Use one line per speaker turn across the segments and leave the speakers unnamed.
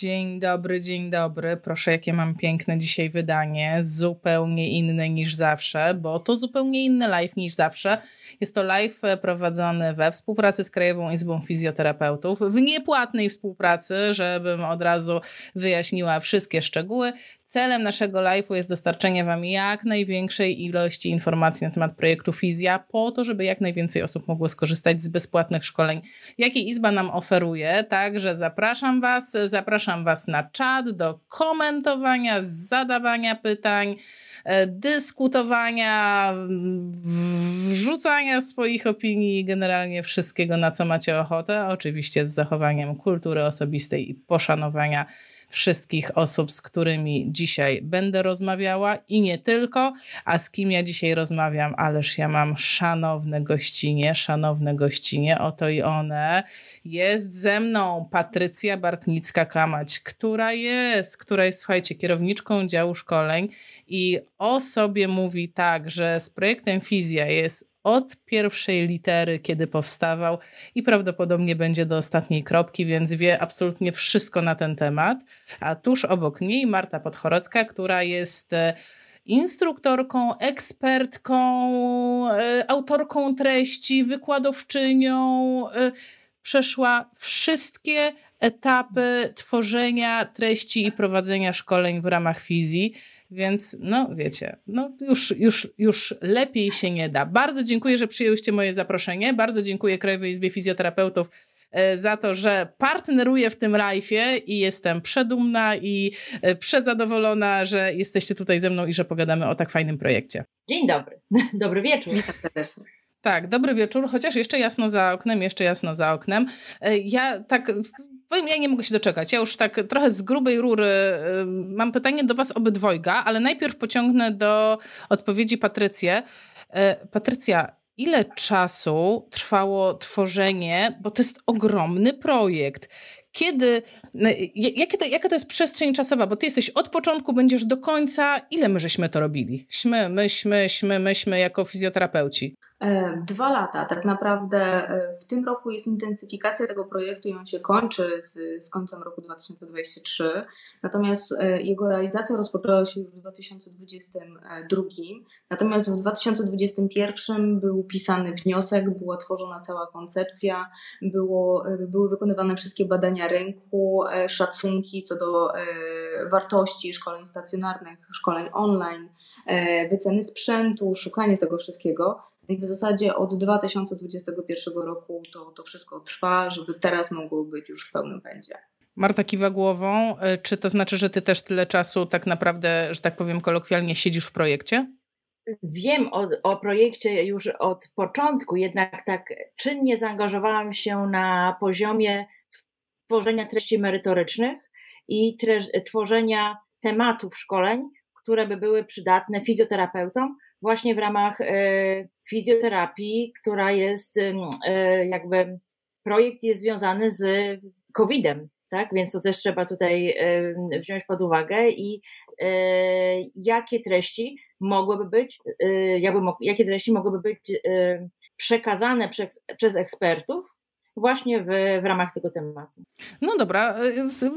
Dzień dobry, dzień dobry. Proszę, jakie mam piękne dzisiaj wydanie. Zupełnie inne niż zawsze, bo to zupełnie inny live niż zawsze. Jest to live e, prowadzony we współpracy z Krajową Izbą Fizjoterapeutów, w niepłatnej współpracy, żebym od razu wyjaśniła wszystkie szczegóły. Celem naszego live'u jest dostarczenie Wam jak największej ilości informacji na temat projektu Fizja, po to, żeby jak najwięcej osób mogło skorzystać z bezpłatnych szkoleń, jakie Izba nam oferuje. Także zapraszam Was, zapraszam Was na czat do komentowania, zadawania pytań, e, dyskutowania, wrzucania swoich opinii generalnie wszystkiego, na co macie ochotę. Oczywiście z zachowaniem kultury osobistej i poszanowania wszystkich osób, z którymi dzisiaj będę rozmawiała i nie tylko, a z kim ja dzisiaj rozmawiam, ależ ja mam szanowne gościnie, szanowne gościnie, oto i one. Jest ze mną Patrycja Bartnicka-Kamać, która jest, która jest, słuchajcie, kierowniczką działu szkoleń i o sobie mówi tak, że z projektem Fizja jest od pierwszej litery, kiedy powstawał i prawdopodobnie będzie do ostatniej kropki, więc wie absolutnie wszystko na ten temat. A tuż obok niej Marta Podchorocka, która jest e, instruktorką, ekspertką, e, autorką treści, wykładowczynią. E, przeszła wszystkie etapy tworzenia treści i prowadzenia szkoleń w ramach fizji. Więc no wiecie, no już, już, już lepiej się nie da. Bardzo dziękuję, że przyjęłyście moje zaproszenie. Bardzo dziękuję Krajowej Izbie Fizjoterapeutów e, za to, że partneruję w tym rajfie i jestem przedumna i e, przezadowolona, że jesteście tutaj ze mną i że pogadamy o tak fajnym projekcie.
Dzień dobry, dobry wieczór.
Witam serdecznie.
Tak, dobry wieczór, chociaż jeszcze jasno za oknem, jeszcze jasno za oknem. E, ja tak Powiem, ja nie mogę się doczekać. Ja już tak trochę z grubej rury mam pytanie do was obydwojga, ale najpierw pociągnę do odpowiedzi Patrycję. E, Patrycja, ile czasu trwało tworzenie, bo to jest ogromny projekt. Kiedy, jakie to, jaka to jest przestrzeń czasowa? Bo ty jesteś od początku, będziesz do końca. Ile my żeśmy to robili? Śmy, myśmy, myśmy, myśmy jako fizjoterapeuci.
E, dwa lata. Tak naprawdę e, w tym roku jest intensyfikacja tego projektu i on się kończy z, z końcem roku 2023. Natomiast e, jego realizacja rozpoczęła się już w 2022. Natomiast w 2021 był pisany wniosek, była tworzona cała koncepcja, było, były wykonywane wszystkie badania rynku, szacunki co do wartości szkoleń stacjonarnych, szkoleń online, wyceny sprzętu, szukanie tego wszystkiego. I w zasadzie od 2021 roku to, to wszystko trwa, żeby teraz mogło być już w pełnym pędzie.
Marta kiwa głową. E, czy to znaczy, że ty też tyle czasu tak naprawdę, że tak powiem kolokwialnie, siedzisz w projekcie?
Wiem o, o projekcie już od początku, jednak tak czynnie zaangażowałam się na poziomie tworzenia treści merytorycznych i tre, tworzenia tematów szkoleń, które by były przydatne fizjoterapeutom, właśnie w ramach e, fizjoterapii, która jest e, jakby, projekt jest związany z COVID-em, tak? Więc to też trzeba tutaj wziąć pod uwagę i e, jakie treści mogłyby być, jakby, jakie treści mogłyby być przekazane przez, przez ekspertów właśnie w, w ramach tego tematu.
No dobra,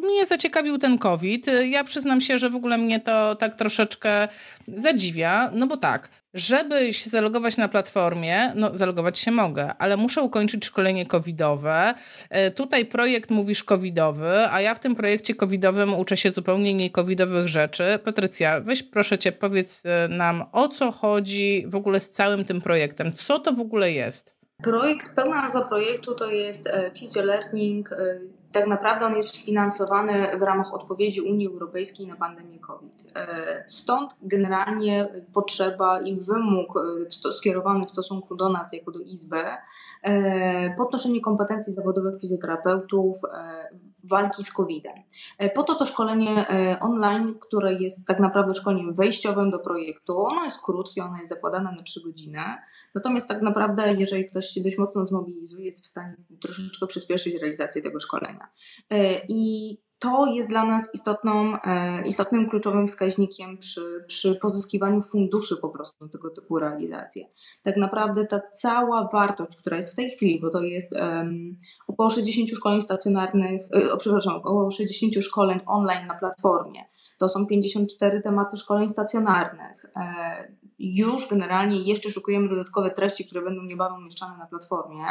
mnie zaciekawił ten COVID. Ja przyznam się, że w ogóle mnie to tak troszeczkę zadziwia, no bo tak, żeby się zalogować na platformie, no zalogować się mogę, ale muszę ukończyć szkolenie covidowe. E, tutaj projekt mówisz covidowy, a ja w tym projekcie covidowym uczę się zupełnie nie covidowych rzeczy. Patrycja, weź proszę cię, powiedz e, nam o co chodzi w ogóle z całym tym projektem. Co to w ogóle jest?
Projekt, pełna nazwa projektu to jest e, Physio Learning. E, tak naprawdę on jest finansowany w ramach odpowiedzi Unii Europejskiej na pandemię COVID. E, stąd generalnie potrzeba i wymóg skierowany w stosunku do nas jako do Izby podnoszenie kompetencji zawodowych fizjoterapeutów walki z COVID-em. E, po to to szkolenie e, online, które jest tak naprawdę szkoleniem wejściowym do projektu, ono jest krótkie, ono jest zakładane na 3 godziny. Natomiast tak naprawdę, jeżeli ktoś się dość mocno zmobilizuje, jest w stanie troszeczkę przyspieszyć realizację tego szkolenia. E, I to jest dla nas istotną, e, istotnym kluczowym wskaźnikiem przy, przy pozyskiwaniu funduszy po prostu na tego typu realizacje. Tak naprawdę ta cała wartość, która jest w tej chwili, bo to jest um, około 60 szkoleń stacjonarnych, e, przepraszam, około 60 szkoleń online na platformie, to są 54 tematy szkoleń stacjonarnych. E, już generalnie jeszcze szukujemy dodatkowe treści, które będą niebawem umieszczane na platformie,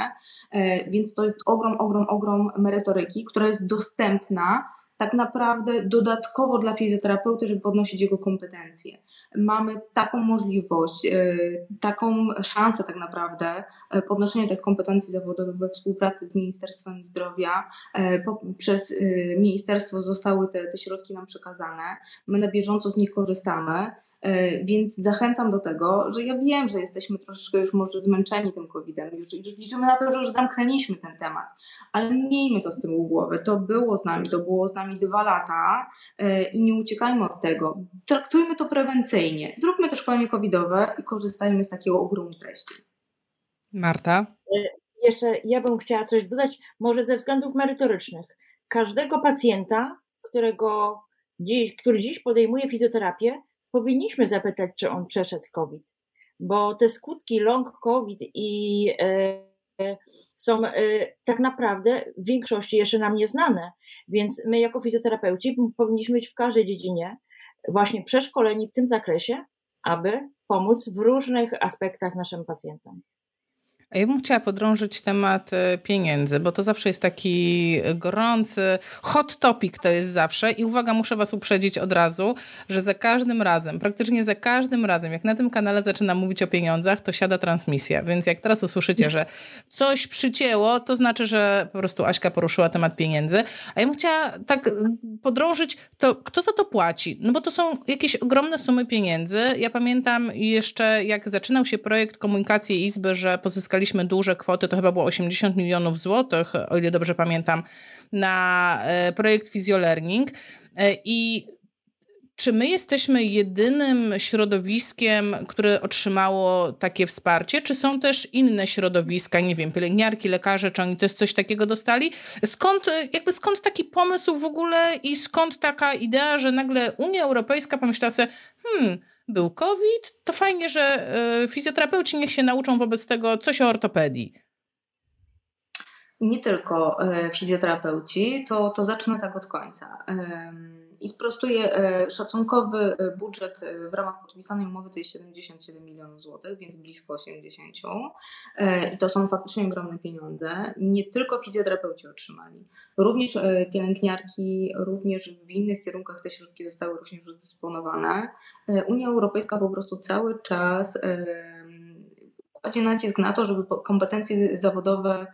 więc to jest ogrom, ogrom, ogrom merytoryki, która jest dostępna tak naprawdę dodatkowo dla fizjoterapeuty, żeby podnosić jego kompetencje. Mamy taką możliwość, e, taką szansę tak naprawdę podnoszenia tych kompetencji zawodowych we współpracy z Ministerstwem Zdrowia. Przez ministerstwo zostały te, te środki nam przekazane. My na bieżąco z nich korzystamy. E, więc zachęcam do tego, że ja wiem, że jesteśmy troszeczkę już może zmęczeni tym COVID-em, już, już liczymy na to, że już zamknęliśmy ten temat, ale miejmy to z tyłu głowy. To było z nami, to było z nami dwa lata e, i nie uciekajmy od tego. Traktujmy to prewencyjnie. Zróbmy te szkolenie covidowe i korzystajmy z takiego ogromu treści.
Marta?
E, jeszcze ja bym chciała coś dodać, może ze względów merytorycznych. Każdego pacjenta, którego dziś, który dziś podejmuje fizjoterapię, powinniśmy zapytać, czy on przeszedł COVID, bo te skutki long COVID i e, są e, tak naprawdę w większości jeszcze nam nieznane, więc my jako fizjoterapeuci powinniśmy być w każdej dziedzinie właśnie przeszkoleni w tym zakresie, aby pomóc w różnych aspektach naszym pacjentom.
Ja bym chciała podrążyć temat e, pieniędzy, bo to zawsze jest taki gorący, hot topic to jest zawsze. I uwaga, muszę Was uprzedzić od razu, że za każdym razem, praktycznie za każdym razem, jak na tym kanale zaczynam mówić o pieniądzach, to siada transmisja. Więc jak teraz usłyszycie, że coś przycięło, to znaczy, że po prostu Aśka poruszyła temat pieniędzy. A ja bym chciała tak podrążyć, to kto za to płaci? No bo to są jakieś ogromne sumy pieniędzy. Ja pamiętam jeszcze, jak zaczynał się projekt komunikacji Izby, że pozyskali uzyskaliśmy duże kwoty, to chyba było 80 milionów złotych, o ile dobrze pamiętam, na e, projekt Physiolearning. E, I czy my jesteśmy jedynym środowiskiem, które otrzymało takie wsparcie, czy są też inne środowiska, nie wiem, pielęgniarki, lekarze, czy oni też coś takiego dostali? Skąd, jakby skąd taki pomysł w ogóle i skąd taka idea, że nagle Unia Europejska pomyślała sobie, hmm, był COVID, to fajnie, że e, fizjoterapeuci niech się nauczą wobec tego coś o ortopedii.
Nie tylko e, fizjoterapeuci, to, to zacznę tak od końca i sprostuję, e, szacunkowy e, budżet e, w ramach podpisanej umowy to jest 77 milionów złotych, więc blisko 80. I to są faktycznie ogromne pieniądze. Nie tylko fizjoterapeuci otrzymali, również pielęgniarki, również w innych kierunkach te środki zostały również dysponowane. Unia Europejska po prostu cały czas kładzie nacisk na to, żeby kompetencje zawodowe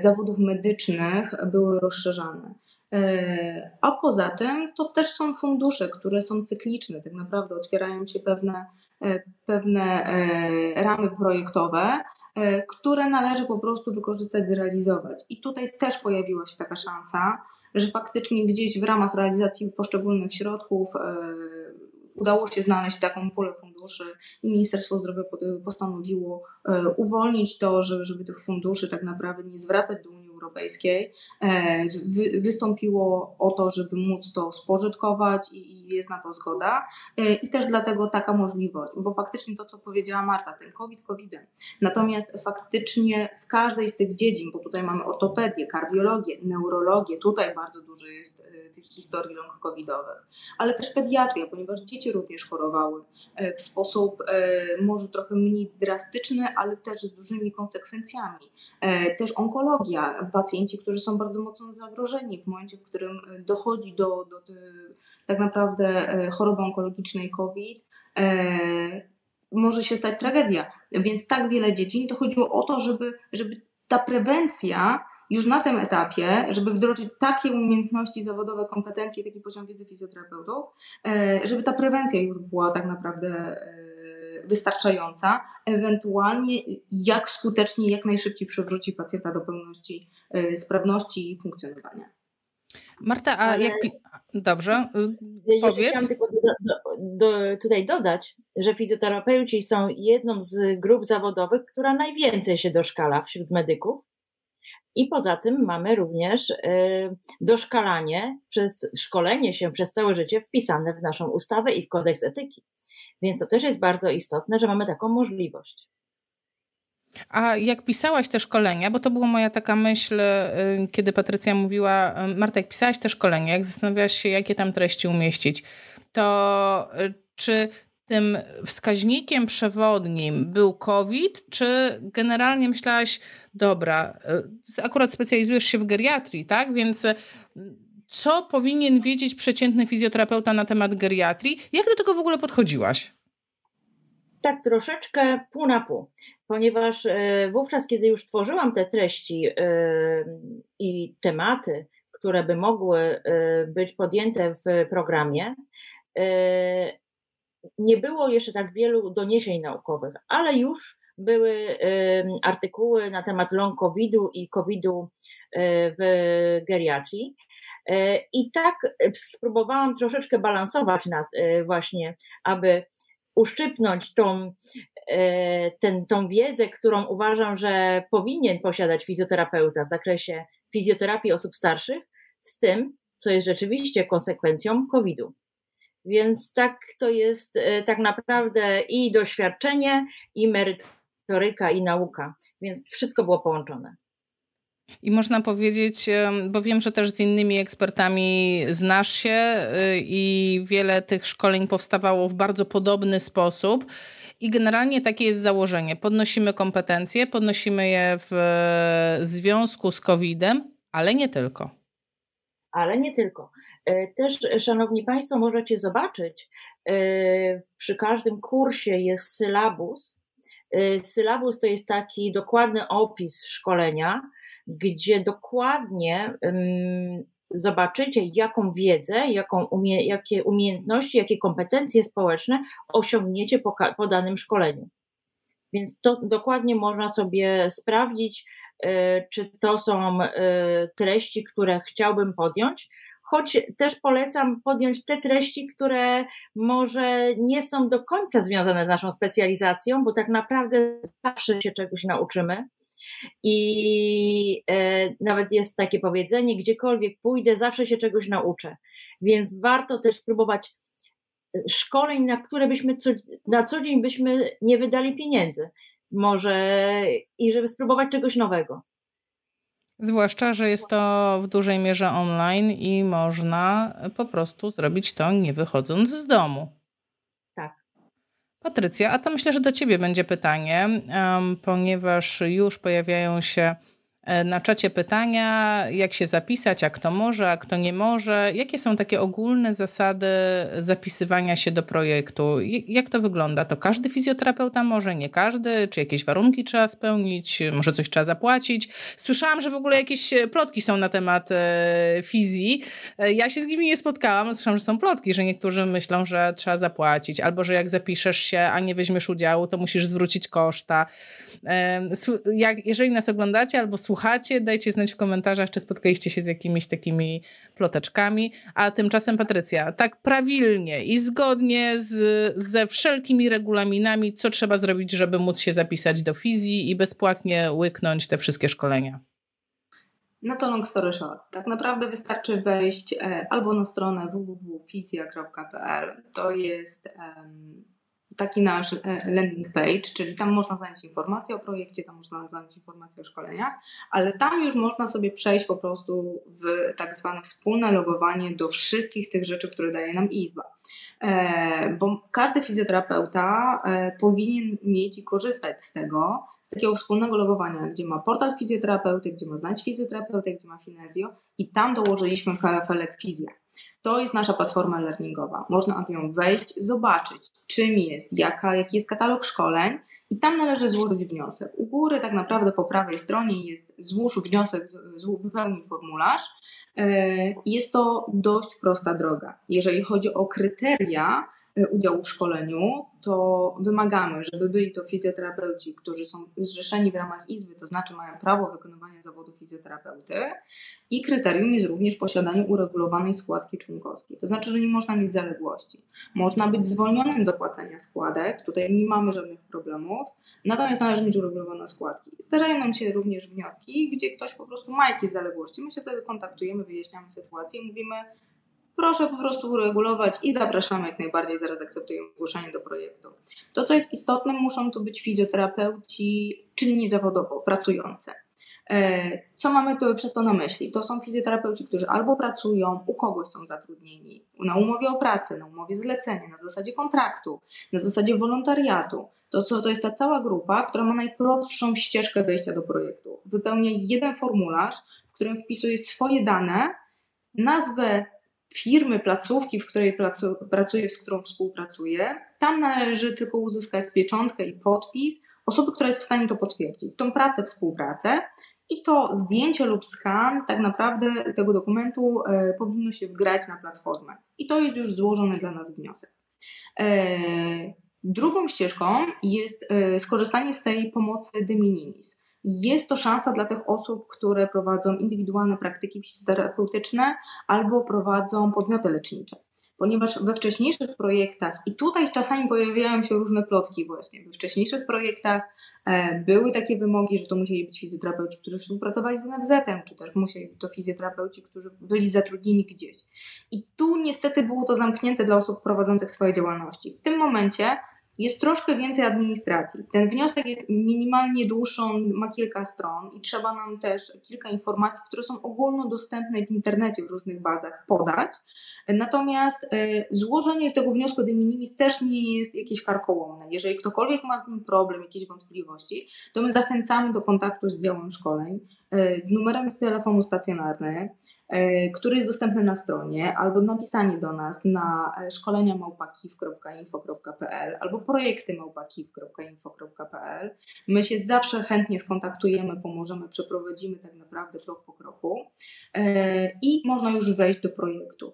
zawodów medycznych były rozszerzane. E, a poza tym to też są fundusze, które są cykliczne, tak naprawdę otwierają się pewne, e, pewne e, ramy projektowe, które należy po prostu wykorzystać, zrealizować. I tutaj też pojawiła się taka szansa, że faktycznie gdzieś w ramach realizacji poszczególnych środków udało się znaleźć taką pulę funduszy i Ministerstwo Zdrowia postanowiło uwolnić to, żeby, żeby tych funduszy tak naprawdę nie zwracać do Unii Europejskiej e, wystąpiło o to, żeby móc to spożytkować i jest na to zgoda. E, I też dlatego taka możliwość, bo faktycznie to, co powiedziała Marta, ten COVID COVIDem. Natomiast faktycznie w każdej z tych dziedzin, bo tutaj mamy ortopedię, kardiologię, neurologię, tutaj bardzo dużo jest e, tych historii long covidowych, ale też pediatria, ponieważ dzieci również chorowały w sposób może trochę mniej drastyczny, ale też z dużymi konsekwencjami. Też onkologia, pacjenci, którzy są bardzo mocno zagrożeni w momencie, w którym e, dochodzi do, do, do tak naprawdę e, choroby onkologicznej COVID, e, może się stać tragedia. Więc tak wiele dziedzin to chodziło o to, żeby, żeby ta prewencja już na tym etapie, żeby wdrożyć takie umiejętności zawodowe, kompetencje, taki poziom wiedzy fizjoterapeutów, żeby ta prewencja już była tak naprawdę wystarczająca, ewentualnie jak skutecznie, jak najszybciej przywróci pacjenta do pełności e, sprawności i funkcjonowania.
Marta, a jak. Dobrze,
y, powiedz. Chciałam tylko do, do, do, tutaj dodać, że fizjoterapeuci są jedną z grup zawodowych, która najwięcej się doszkala wśród medyków. I poza tym mamy również y, doszkalanie, przez szkolenie się przez całe życie wpisane w naszą ustawę i w kodeks etyki. Więc to też jest bardzo istotne, że mamy taką możliwość.
A jak pisałaś te szkolenia, bo to była moja taka myśl, y, kiedy Patrycja mówiła, y, Marta, jak pisałaś te szkolenia, jak zastanawiałaś się, jakie tam treści umieścić, to czy tym wskaźnikiem przewodnim był COVID, czy generalnie myślałaś, dobra, akurat specjalizujesz się w geriatrii, tak? Więc co powinien wiedzieć przeciętny fizjoterapeuta na temat geriatrii? Jak do tego w ogóle podchodziłaś?
Tak, troszeczkę pół na pół, ponieważ e, wówczas, kiedy już tworzyłam te treści e, i tematy, które by mogły e, być podjęte w programie, nie było jeszcze tak wielu doniesień naukowych, ale już były artykuły na temat long COVID-u i COVID-u w geriatrii. I tak spróbowałam troszeczkę balansować nad właśnie, aby uszczypnąć tą, ten, tą wiedzę, którą uważam, że powinien posiadać fizjoterapeuta w zakresie fizjoterapii osób starszych, z tym, co jest rzeczywiście konsekwencją COVID-u. Więc tak to jest e, tak naprawdę i doświadczenie, i merytoryka, i nauka. Więc wszystko było połączone.
I można powiedzieć, bo wiem, że też z innymi ekspertami znasz się y, i wiele tych szkoleń powstawało w bardzo podobny sposób. I generalnie takie jest założenie. Podnosimy kompetencje, podnosimy je w związku z COVID-em, ale nie tylko.
Ale nie tylko. E, też, Szanowni Państwo, możecie zobaczyć, e, przy każdym kursie jest sylabus. E, sylabus to jest taki dokładny opis szkolenia, gdzie dokładnie zobaczycie, jaką wiedzę, jaką umie, jakie umiejętności, jakie kompetencje społeczne osiągniecie po, po danym szkoleniu. Więc to dokładnie można sobie sprawdzić, czy to są treści, które chciałbym podjąć, choć też polecam podjąć te treści, które może nie są do końca związane z naszą specjalizacją, bo tak naprawdę zawsze się czegoś nauczymy. I e, nawet jest takie powiedzenie: gdziekolwiek pójdę, zawsze się czegoś nauczę. Więc warto też spróbować szkoleń, na które byśmy co, na co dzień byśmy nie wydali pieniędzy. Może i żeby spróbować czegoś nowego.
Zwłaszcza, że jest to w dużej mierze online i można po prostu zrobić to nie wychodząc z domu. Patrycja, a to myślę, że do Ciebie będzie pytanie, ponieważ już pojawiają się na czacie pytania, jak się zapisać, a kto może, a kto nie może. Jakie są takie ogólne zasady zapisywania się do projektu? Jak to wygląda? To każdy fizjoterapeuta może, nie każdy? Czy jakieś warunki trzeba spełnić? Może coś trzeba zapłacić? Słyszałam, że w ogóle jakieś plotki są na temat e, fizji. E, ja się z nimi nie spotkałam. Słyszałam, że są plotki, że niektórzy myślą, że trzeba zapłacić, albo że jak zapiszesz się, a nie weźmiesz udziału, to musisz zwrócić koszta. Jak, jeżeli nas oglądacie albo słuchacie, słuchacie, dajcie znać w komentarzach, czy spotkaliście się z jakimiś takimi ploteczkami. A tymczasem Patrycja, tak prawilnie i zgodnie z, ze wszelkimi regulaminami, co trzeba zrobić, żeby móc się zapisać do fizji i bezpłatnie łyknąć te wszystkie szkolenia?
No to long story short. Tak naprawdę wystarczy wejść e, albo na stronę www.fizja.pl. To jest taki nasz e, landing page, czyli tam można znaleźć informacje o projekcie, tam można znaleźć informacje o szkoleniach, ale tam już można sobie przejść po prostu w tak zwane wspólne logowanie do wszystkich tych rzeczy, które daje nam Izba. E, bo każdy fizjoterapeuta e, powinien mieć i korzystać z tego, takiego wspólnego logowania, gdzie ma portal fizjoterapeuty, gdzie ma znać fizjoterapeutę, gdzie ma finezjo i tam dołożyliśmy KFL Fizja. To jest nasza platforma learningowa. Można w nią wejść, zobaczyć, czym jest, jaka, jaki jest katalog szkoleń i tam należy złożyć wniosek. U góry, tak naprawdę po prawej stronie jest złóż wniosek, wypełnij formularz. E, jest to dość prosta droga. Jeżeli chodzi o kryteria, udziału w szkoleniu, to wymagamy, żeby byli to fizjoterapeuci, którzy są zrzeszeni w ramach izby, to znaczy mają prawo wykonywania zawodu fizjoterapeuty i kryterium jest również posiadanie uregulowanej składki członkowskiej. To znaczy, że nie można mieć zaległości. Można być zwolnionym z opłacania składek, tutaj nie mamy żadnych problemów, natomiast należy mieć uregulowane składki. Zdarzają nam się również wnioski, gdzie ktoś po prostu ma jakieś zaległości. My się wtedy kontaktujemy, wyjaśniamy sytuację i mówimy, proszę po prostu uregulować i zapraszamy jak najbardziej, zaraz akceptujemy zgłoszenie do projektu. To, co jest istotne, muszą to być fizjoterapeuci czynni zawodowo, pracujące. Co mamy tu przez to na myśli? To są fizjoterapeuci, którzy albo pracują, u kogoś są zatrudnieni, na umowie o pracę, na umowie zlecenia, na zasadzie kontraktu, na zasadzie wolontariatu. To, co, to jest ta cała grupa, która ma najprostszą ścieżkę wejścia do projektu. Wypełnia jeden formularz, w którym wpisuje swoje dane, nazwę firmy, placówki, w której pracuje, z którą współpracuje, tam należy tylko uzyskać pieczątkę i podpis osoby, która jest w stanie to potwierdzić. Tą pracę, współpracę i to zdjęcie lub skan tak naprawdę tego dokumentu e, powinno się wgrać na platformę. I to jest już złożony dla nas wniosek. E, drugą ścieżką jest e, skorzystanie z tej pomocy de minimis. Jest to szansa dla tych osób, które prowadzą indywidualne praktyki fizjoterapeutyczne albo prowadzą podmioty lecznicze. Ponieważ we wcześniejszych projektach, i tutaj czasami pojawiają się różne plotki, właśnie, we wcześniejszych projektach e, były takie wymogi, że to musieli być fizjoterapeuci, którzy współpracowali z NFZ-em, czy też musieli być to fizjoterapeuci, którzy byli zatrudnieni gdzieś. I tu niestety było to zamknięte dla osób prowadzących swoje działalności. W tym momencie jest troszkę więcej administracji. Ten wniosek jest minimalnie dłuższy, ma kilka stron i trzeba nam też kilka informacji, które są ogólnodostępne w internecie w różnych bazach podać. Natomiast e, złożenie tego wniosku de minimis też nie jest jakieś karkołomne. Jeżeli ktokolwiek ma z nim problem, jakieś wątpliwości, to my zachęcamy do kontaktu z działem szkoleń z numerem z telefonu stacjonarny. E, który jest dostępny na stronie, albo napisanie do nas na e, szkolenia małpakiw.info.pl albo projekty małpakiw.info.pl. My się zawsze chętnie skontaktujemy, pomożemy, przeprowadzimy tak naprawdę krok po kroku e, i można już wejść do projektu.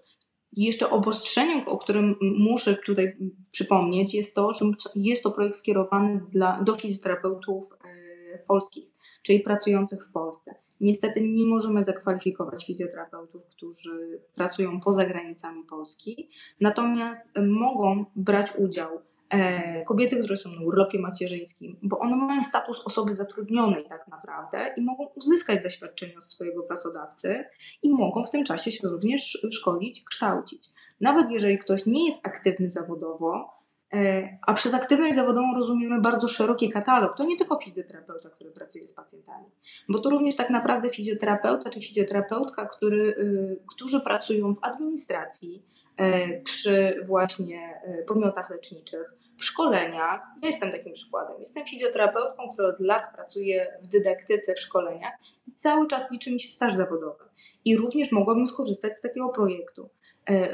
Jeszcze obostrzeniem, o którym muszę tutaj przypomnieć, jest to, że jest to projekt skierowany dla, do fizjoterapeutów polskich, czyli pracujących w Polsce. Niestety nie możemy zakwalifikować fizjoterapeutów, którzy pracują poza granicami Polski, natomiast mogą brać udział e, kobiety, które są na urlopie macierzyńskim, bo one mają status osoby zatrudnionej tak naprawdę i mogą uzyskać zaświadczenie od swojego pracodawcy i mogą w tym czasie się również szkolić, kształcić. Nawet jeżeli ktoś nie jest aktywny zawodowo, a przez aktywność zawodową rozumiemy bardzo szeroki katalog. To nie tylko fizjoterapeuta, który pracuje z pacjentami, bo to również tak naprawdę fizjoterapeuta czy fizjoterapeutka, który, y, którzy pracują w administracji, e, przy właśnie e, podmiotach leczniczych, w szkoleniach. Ja jestem takim przykładem. Jestem fizjoterapeutką, która od lat pracuje w dydaktyce, w szkoleniach i cały czas liczy mi się staż zawodowy. I również mogłabym skorzystać z takiego projektu.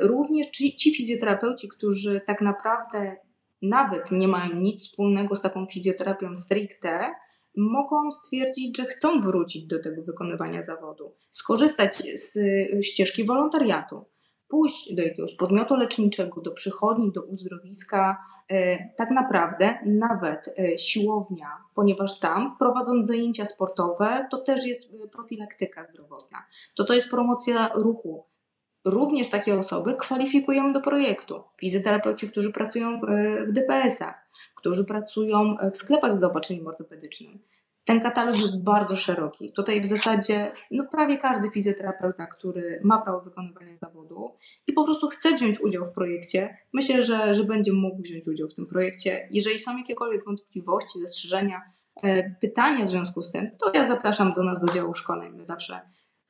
Również ci, ci fizjoterapeuci, którzy tak naprawdę nawet nie mają nic wspólnego z taką fizjoterapią stricte, mogą stwierdzić, że chcą wrócić do tego wykonywania zawodu, skorzystać z ścieżki wolontariatu, pójść do jakiegoś podmiotu leczniczego, do przychodni, do uzdrowiska, e, tak naprawdę nawet e, siłownia, ponieważ tam prowadząc zajęcia sportowe, to też jest e, profilaktyka zdrowotna, to to jest promocja ruchu również takie osoby kwalifikujemy do projektu. Fizjoterapeuci, którzy pracują w DPS-ach, którzy pracują w sklepach z zaopatrzeniem ortopedycznym. Ten katalog jest bardzo szeroki. Tutaj w zasadzie no prawie każdy fizjoterapeuta, który ma prawo wykonywania zawodu i po prostu chce wziąć udział w projekcie, myślę, że, że będzie mógł wziąć udział w tym projekcie. Jeżeli są jakiekolwiek wątpliwości, zastrzeżenia, e, pytania w związku z tym, to ja zapraszam do nas do działu szkoleń. My zawsze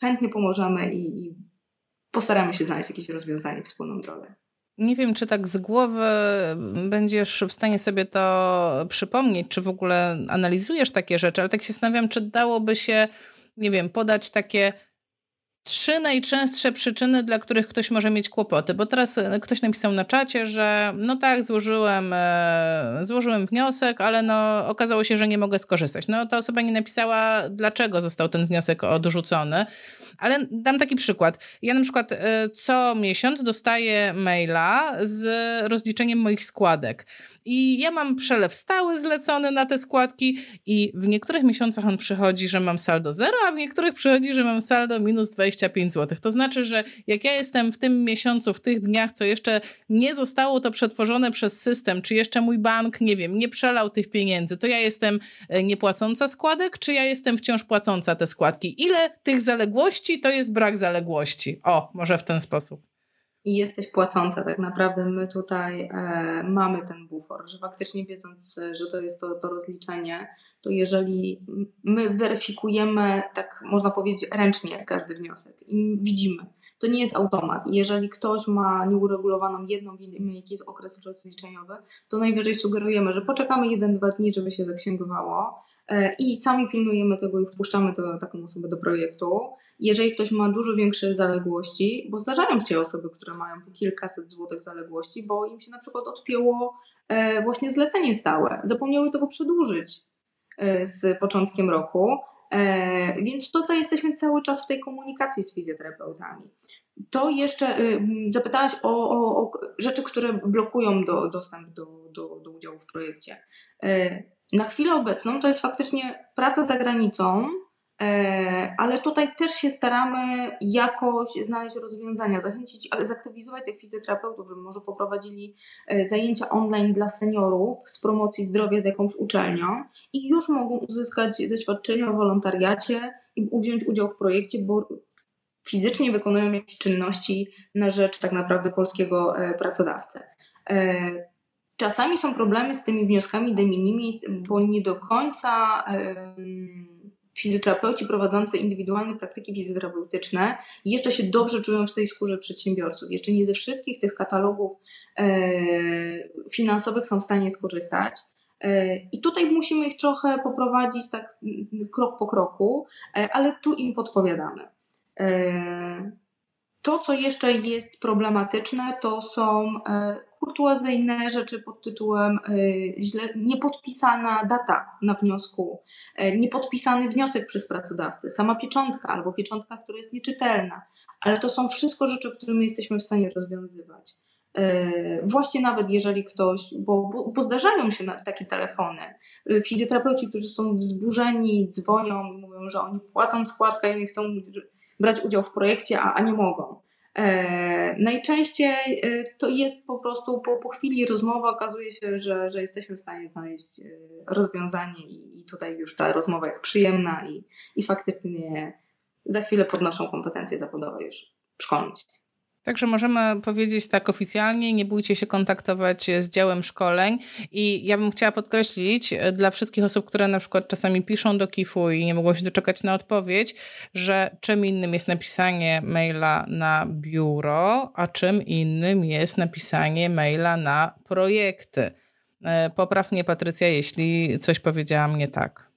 chętnie pomożemy i, i postaramy się znaleźć jakieś rozwiązanie, wspólną drogę.
Nie wiem, czy tak z głowy będziesz w stanie sobie to przypomnieć, czy w ogóle analizujesz takie rzeczy, ale tak się zastanawiam, czy dałoby się, nie wiem, podać takie trzy najczęstsze przyczyny, dla których ktoś może mieć kłopoty. Bo teraz e, ktoś napisał na czacie, że no tak, złożyłem, e, złożyłem wniosek, ale no okazało się, że nie mogę skorzystać. No ta osoba nie napisała, dlaczego został ten wniosek odrzucony. Ale dam taki przykład. Ja na przykład e, co miesiąc dostaję maila z rozliczeniem moich składek. I ja mam przelew stały zlecony na te składki i w niektórych miesiącach on przychodzi, że mam saldo 0, a w niektórych przychodzi, że mam saldo minus 25 zł. To znaczy, że jak ja jestem w tym miesiącu, w tych dniach, co jeszcze nie zostało to przetworzone przez system, czy jeszcze mój bank, nie wiem, nie przelał tych pieniędzy, to ja jestem e, niepłacąca składek, czy ja jestem wciąż płacąca te składki? Ile tych zaległości to jest brak zaległości? O, może w ten sposób
i jesteś płacąca. Tak naprawdę my tutaj e, mamy ten bufor, że faktycznie wiedząc, że to jest to, to rozliczenie, to jeżeli my weryfikujemy, tak można powiedzieć, ręcznie każdy wniosek i widzimy, to nie jest automat. Jeżeli ktoś ma nieuregulowaną jedną, wiemy jaki jest okres rozliczeniowy, to najwyżej sugerujemy, że poczekamy jeden-dwa dni, żeby się zaksięgowało e, i sami pilnujemy tego i wpuszczamy to, taką osobę do projektu. Jeżeli ktoś ma dużo większe zaległości, bo zdarzają się osoby, które mają po kilkaset złotych zaległości, bo im się na przykład odpięło e, właśnie zlecenie stałe, zapomniały tego przedłużyć e, z początkiem roku, więc tutaj jesteśmy cały czas w tej komunikacji z fizjoterapeutami. To jeszcze zapytałaś o, o, o rzeczy, które blokują do, dostęp do, do, do udziału w projekcie. Na chwilę obecną to jest faktycznie praca za granicą, E, ale tutaj też się staramy jakoś znaleźć rozwiązania, zachęcić, zaktywizować tych fizjoterapeutów, żeby może poprowadzili e, zajęcia online dla seniorów z promocji zdrowia z jakąś uczelnią i już mogą uzyskać zaświadczenie o wolontariacie i wziąć udział w projekcie, bo fizycznie wykonują jakieś czynności na rzecz tak naprawdę polskiego e, pracodawcy. Czasami są problemy z tymi wnioskami de minimis, bo nie do końca fizjoterapeuci prowadzący indywidualne praktyki fizjoterapeutyczne jeszcze się dobrze czują w tej skórze przedsiębiorców. Jeszcze nie ze wszystkich tych katalogów e, finansowych są w stanie skorzystać. E, I tutaj musimy ich trochę poprowadzić tak krok po kroku, e, ale tu im podpowiadamy. To, co jeszcze jest problematyczne, to są kurtuazyjne rzeczy pod tytułem y, źle, niepodpisana data na wniosku, y, niepodpisany wniosek przez pracodawcę, sama pieczątka albo pieczątka, która jest nieczytelna, ale to są wszystko rzeczy, które my jesteśmy w stanie rozwiązywać. Y, właśnie nawet jeżeli ktoś, bo, bo, bo zdarzają się takie telefony, fizjoterapeuci, którzy są wzburzeni, dzwonią, mówią, że oni płacą składkę i nie chcą brać udziału w projekcie, a, a nie mogą. E, najczęściej e, to jest po prostu po, po chwili rozmowy okazuje się, że, że jesteśmy w stanie znaleźć e, rozwiązanie i, i tutaj już ta rozmowa jest przyjemna i, i faktycznie za chwilę podnoszą kompetencje zawodowe już szkolić.
Także możemy powiedzieć tak oficjalnie, nie bójcie się kontaktować z działem szkoleń i ja bym chciała podkreślić e, dla wszystkich osób, które na przykład czasami piszą do KIF-u i nie mogą się doczekać na odpowiedź, że czym innym jest napisanie maila na biuro, a czym innym jest napisanie maila na projekty. E, popraw mnie Patrycja, jeśli coś powiedziałam nie tak.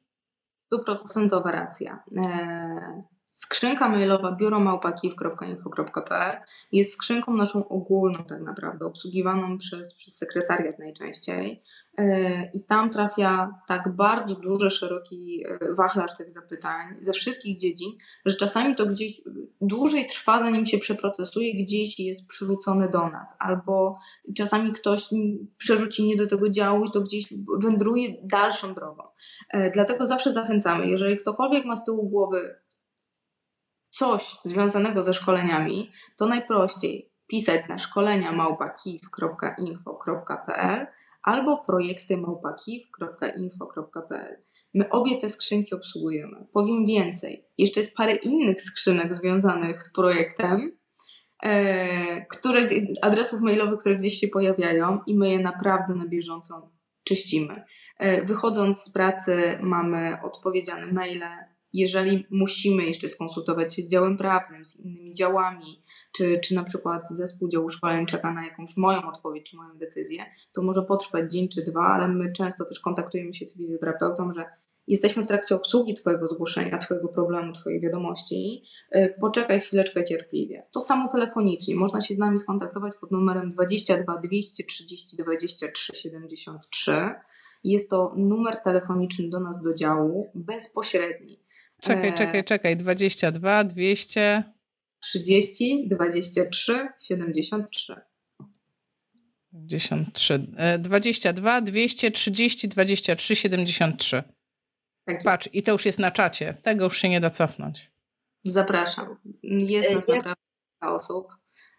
Stuprocentowa racja. E, Skrzynka mailowa biuromałpakiw.info.pl jest skrzynką naszą ogólną tak naprawdę, obsługiwaną przez, przez sekretariat najczęściej e, i tam trafia tak bardzo duży, szeroki e, wachlarz tych zapytań ze wszystkich dziedzin, że czasami to gdzieś dłużej trwa, zanim się przeprocesuje, gdzieś jest przerzucony do nas, albo czasami ktoś przerzuci nie do tego działu i to gdzieś wędruje dalszą drogą. E, dlatego zawsze zachęcamy, jeżeli ktokolwiek ma z tyłu głowy coś związanego ze szkoleniami, to najprościej pisać na szkolenia małpakiw.info.pl albo projekty małpakiw.info.pl. My obie te skrzynki obsługujemy. Powiem więcej, jeszcze jest parę innych skrzynek związanych z projektem, e, które, adresów mailowych, które gdzieś się pojawiają i my je naprawdę na bieżąco czyścimy. E, wychodząc z pracy mamy odpowiedziane maile, jeżeli musimy jeszcze skonsultować się z działem prawnym, z innymi działami, czy, czy na przykład zespół działu szkoleń czeka na jakąś moją odpowiedź, czy moją decyzję, to może potrwać dzień czy dwa, ale my często też kontaktujemy się z fizjoterapeutą, że jesteśmy w trakcie obsługi Twojego zgłoszenia, Twojego problemu, Twojej wiadomości, y, poczekaj chwileczkę cierpliwie. To samo telefonicznie. Można się z nami skontaktować pod numerem 22 230 23 73. Jest to numer telefoniczny do nas do działu, bezpośredni.
Czekaj, czekaj, czekaj. 22 200
30 23 73.
53. 22 230 23 73. Tak Patrz, i to już jest na czacie. Tego już się nie da cofnąć.
Zapraszam. Jest nas naprawdę osób.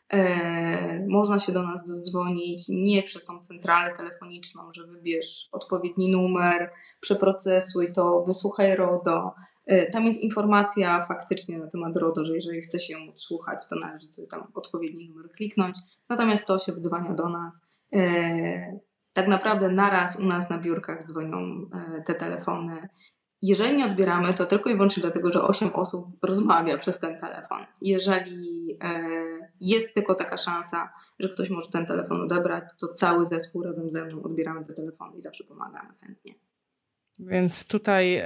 E, można się do nas zadzwonić nie przez tą centralę telefoniczną, że wybierz odpowiedni numer, przeprocesuj to, wysłuchaj RODO. E, tam jest informacja faktycznie na temat RODO, że jeżeli chce się ją słuchać, to należy sobie tam odpowiedni numer kliknąć. Natomiast to się wdzwania do nas. E, tak naprawdę naraz u nas na biurkach dzwonią e, te telefony. Jeżeli nie odbieramy, to tylko i wyłącznie dlatego, że 8 osób rozmawia przez ten telefon. Jeżeli jest tylko taka szansa, że ktoś może ten telefon odebrać, to cały zespół razem ze mną odbieramy te telefony i zawsze pomagamy chętnie.
Więc tutaj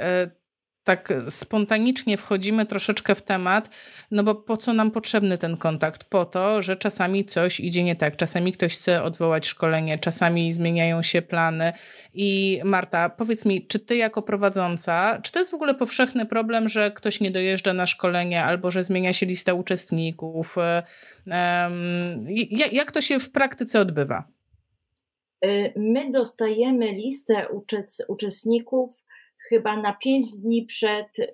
tak spontanicznie wchodzimy troszeczkę w temat, no bo po co nam potrzebny ten kontakt? Po to, że czasami coś idzie nie tak, czasami ktoś chce odwołać szkolenie, czasami zmieniają się plany. I Marta, powiedz mi, czy ty jako prowadząca, czy to jest w ogóle powszechny problem, że ktoś nie dojeżdża na szkolenie albo że zmienia się lista uczestników? Jak to się w praktyce odbywa?
Y, my dostajemy listę uczestników chyba na pięć dni przed y,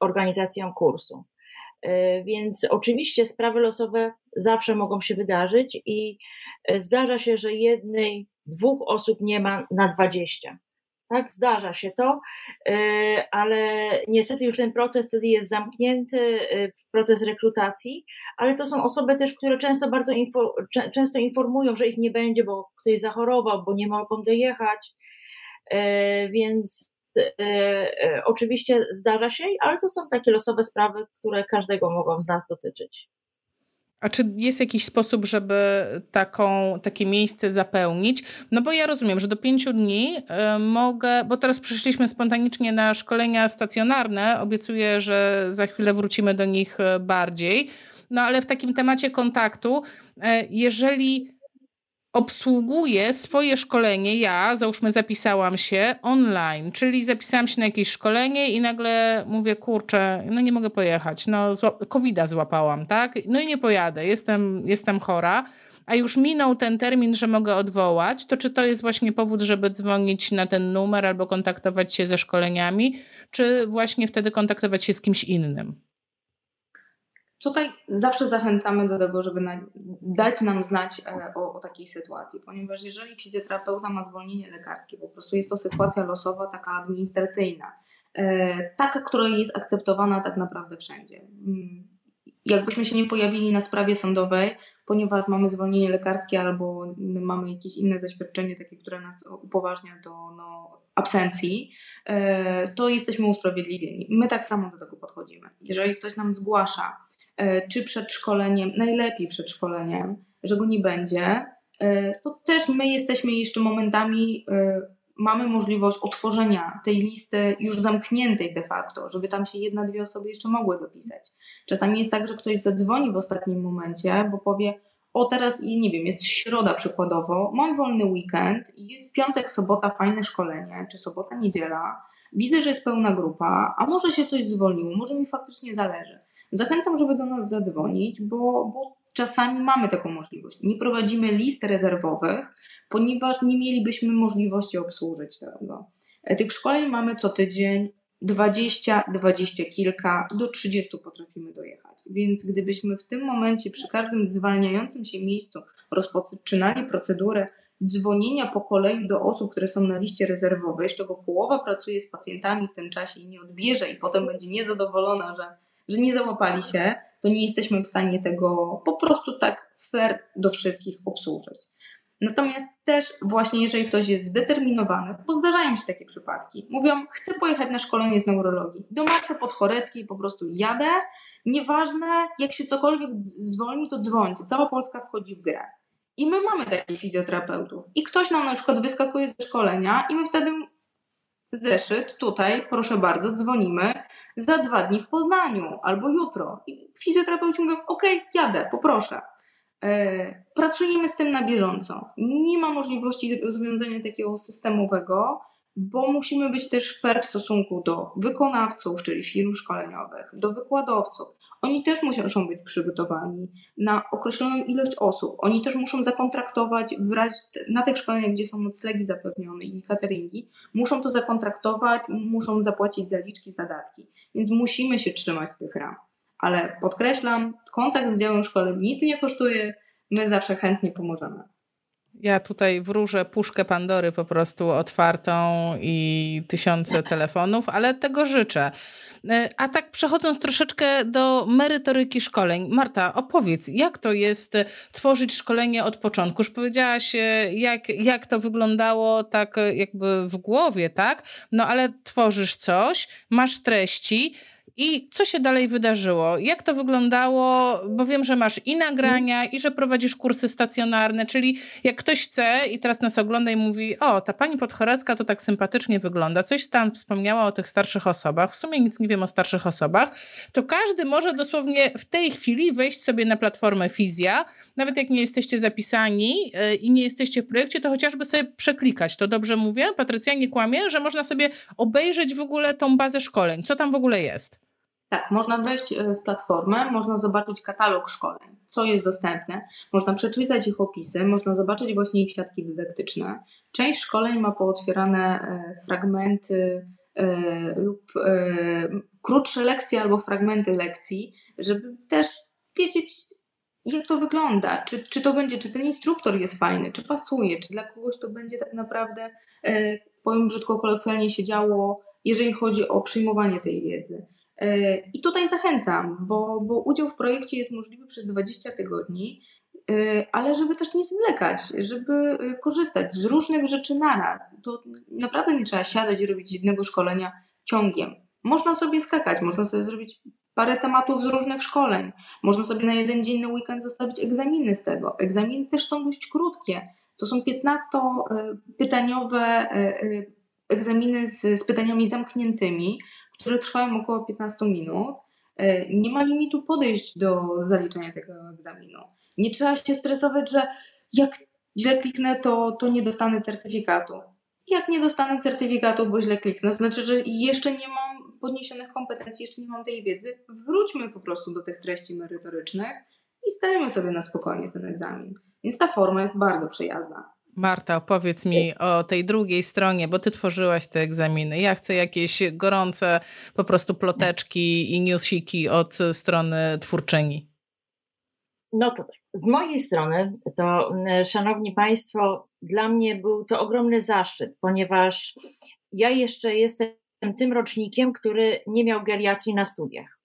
organizacją kursu. Y, więc oczywiście sprawy losowe zawsze mogą się wydarzyć i y, zdarza się, że jednej, dwóch osób nie ma na dwadzieścia. Tak, zdarza się to, ale niestety już ten proces wtedy jest zamknięty, proces rekrutacji, ale to są osoby też, które często bardzo info, często informują, że ich nie będzie, bo ktoś zachorował, bo nie mogą dojechać, więc e, e, oczywiście zdarza się, ale to są takie losowe sprawy, które każdego mogą z nas dotyczyć.
A czy jest jakiś sposób, żeby taką, takie miejsce zapełnić? No bo ja rozumiem, że do pięciu dni mogę, bo teraz przyszliśmy spontanicznie na szkolenia stacjonarne. Obiecuję, że za chwilę wrócimy do nich bardziej. No ale w takim temacie kontaktu, jeżeli obsługuję swoje szkolenie, ja załóżmy zapisałam się online, czyli zapisałam się na jakieś szkolenie i nagle mówię, kurczę, no nie mogę pojechać, no covid złapałam, tak? No i nie pojadę, jestem, jestem chora, a już minął ten termin, że mogę odwołać, to czy to jest właśnie powód, żeby dzwonić na ten numer albo kontaktować się ze szkoleniami, czy właśnie wtedy kontaktować się z kimś innym?
Tutaj zawsze zachęcamy do tego, żeby na, dać nam znać e, o, o, takiej sytuacji, ponieważ jeżeli fizjoterapeuta ma zwolnienie lekarskie, po prostu jest to sytuacja losowa, taka administracyjna, e, taka, która jest akceptowana tak naprawdę wszędzie. Mm, jakbyśmy się nie pojawili na sprawie sądowej, ponieważ mamy zwolnienie lekarskie albo mamy jakieś inne zaświadczenie, takie, które nas upoważnia do no, absencji, e, to jesteśmy usprawiedliwieni. My tak samo do tego podchodzimy. Jeżeli ktoś nam zgłasza, czy przed szkoleniem, najlepiej przed szkoleniem, że go nie będzie, e, to też my jesteśmy jeszcze momentami, e, mamy możliwość otworzenia tej listy już zamkniętej de facto, żeby tam się jedna, dwie osoby jeszcze mogły dopisać. Czasami jest tak, że ktoś zadzwoni w ostatnim momencie, bo powie, o teraz, nie wiem, jest środa przykładowo, mam wolny weekend i jest piątek, sobota, fajne szkolenie, czy sobota, niedziela, widzę, że jest pełna grupa, a może się coś zwolniło, może mi faktycznie zależy. Zachęcam, żeby do nas zadzwonić, bo, bo czasami mamy taką możliwość. Nie prowadzimy list rezerwowych, ponieważ nie mielibyśmy możliwości obsłużyć tego. E, tych szkoleń mamy co tydzień 20, 20 kilka, do 30 potrafimy dojechać. Więc gdybyśmy w tym momencie przy każdym zwalniającym się miejscu rozpoczynali procedurę dzwonienia po kolei do osób, które są na liście rezerwowej, z czego połowa pracuje z pacjentami w tym czasie i nie odbierze i potem będzie niezadowolona, że że nie załapali się, to nie jesteśmy w stanie tego po prostu tak fair do wszystkich obsłużyć. Natomiast też właśnie jeżeli ktoś jest zdeterminowany, bo zdarzają się takie przypadki, mówią, chcę pojechać na szkolenie z neurologii, do Marty Podchoreckiej po prostu jadę, nieważne jak się cokolwiek zwolni, to dzwońcie, cała Polska wchodzi w grę. I my mamy takich fizjoterapeutów. I ktoś nam na przykład wyskakuje ze szkolenia i my wtedy zeszyt, tutaj, proszę bardzo, dzwonimy za dwa dni w Poznaniu albo jutro. I fizjoterapeuci mówią, ok, jadę, poproszę. E, pracujemy z tym na bieżąco. Nie ma możliwości rozwiązania takiego systemowego, bo musimy być też fair w stosunku do wykonawców, czyli firm szkoleniowych, do wykładowców. Oni też muszą być przygotowani na określoną ilość osób. Oni też muszą zakontraktować na tych szkoleniach, gdzie są noclegi zapewnione i cateringi, muszą to zakontraktować, muszą zapłacić zaliczki, zadatki. Więc musimy się trzymać tych ram. Ale podkreślam, kontakt z działem szkoleń nic nie kosztuje, my zawsze chętnie pomożemy.
Ja tutaj wróżę puszkę Pandory po prostu otwartą i tysiące telefonów, ale tego życzę. E, a tak przechodząc troszeczkę do merytoryki szkoleń. Marta, opowiedz, jak to jest tworzyć szkolenie od początku? Już powiedziałaś, e, jak, jak to wyglądało tak jakby w głowie, tak? No ale tworzysz coś, masz treści, i co się dalej wydarzyło? Jak to wyglądało? Bo wiem, że masz i nagrania, i że prowadzisz kursy stacjonarne, czyli jak ktoś chce i teraz nas ogląda i mówi, o, ta pani Podchorecka to tak sympatycznie wygląda, coś tam wspomniała o tych starszych osobach, w sumie nic nie wiem o starszych osobach, to każdy może dosłownie w tej chwili wejść sobie na platformę Fizja, nawet jak nie jesteście zapisani yy, i nie jesteście w projekcie, to chociażby sobie przeklikać. To dobrze mówię? Patrycja nie kłamie, że można sobie obejrzeć w ogóle tą bazę szkoleń. Co tam w ogóle jest?
Tak, można wejść e, w platformę, można zobaczyć katalog szkoleń, co jest dostępne, można przeczytać ich opisy, można zobaczyć właśnie ich siatki dydaktyczne. Część szkoleń ma pootwierane e, fragmenty e, lub krótsze lekcje albo fragmenty lekcji, żeby też wiedzieć, jak to wygląda, czy, czy to będzie, czy ten instruktor jest fajny, czy pasuje, czy dla kogoś to będzie tak naprawdę, powiem brzydko kolokwialnie, się działo, jeżeli chodzi o przyjmowanie tej wiedzy. E, I tutaj zachęcam, bo, bo udział w projekcie jest możliwy przez 20 tygodni, e, ale żeby też nie zwlekać, żeby e, korzystać z różnych rzeczy naraz. To naprawdę nie trzeba siadać i robić jednego szkolenia ciągiem. Można sobie skakać, można sobie zrobić parę tematów z różnych szkoleń. Można sobie na jeden dzień na weekend zostawić egzaminy z tego. Egzaminy też są dość krótkie. To są 15-pytaniowe egzaminy z, z pytaniami zamkniętymi, które trwają około 15 minut. E, nie ma limitu podejść do zaliczenia tego egzaminu. Nie trzeba się stresować, że jak źle kliknę, to, to nie dostanę certyfikatu. Jak nie dostanę certyfikatu, bo źle kliknę, to znaczy, że jeszcze nie mam podniesionych kompetencji, jeszcze nie mam tej wiedzy. Wróćmy po prostu do tych treści merytorycznych i stajemy sobie na spokojnie ten egzamin. Więc ta forma jest bardzo przyjazna.
Marta, opowiedz mi o tej drugiej stronie, bo ty tworzyłaś te egzaminy. Ja chcę jakieś gorące po prostu ploteczki i newsiki od strony twórczyni.
No to tak. z mojej strony, to szanowni Państwo, dla mnie był to ogromny zaszczyt, ponieważ ja jeszcze jestem tym rocznikiem, który nie miał geriatrii na studiach.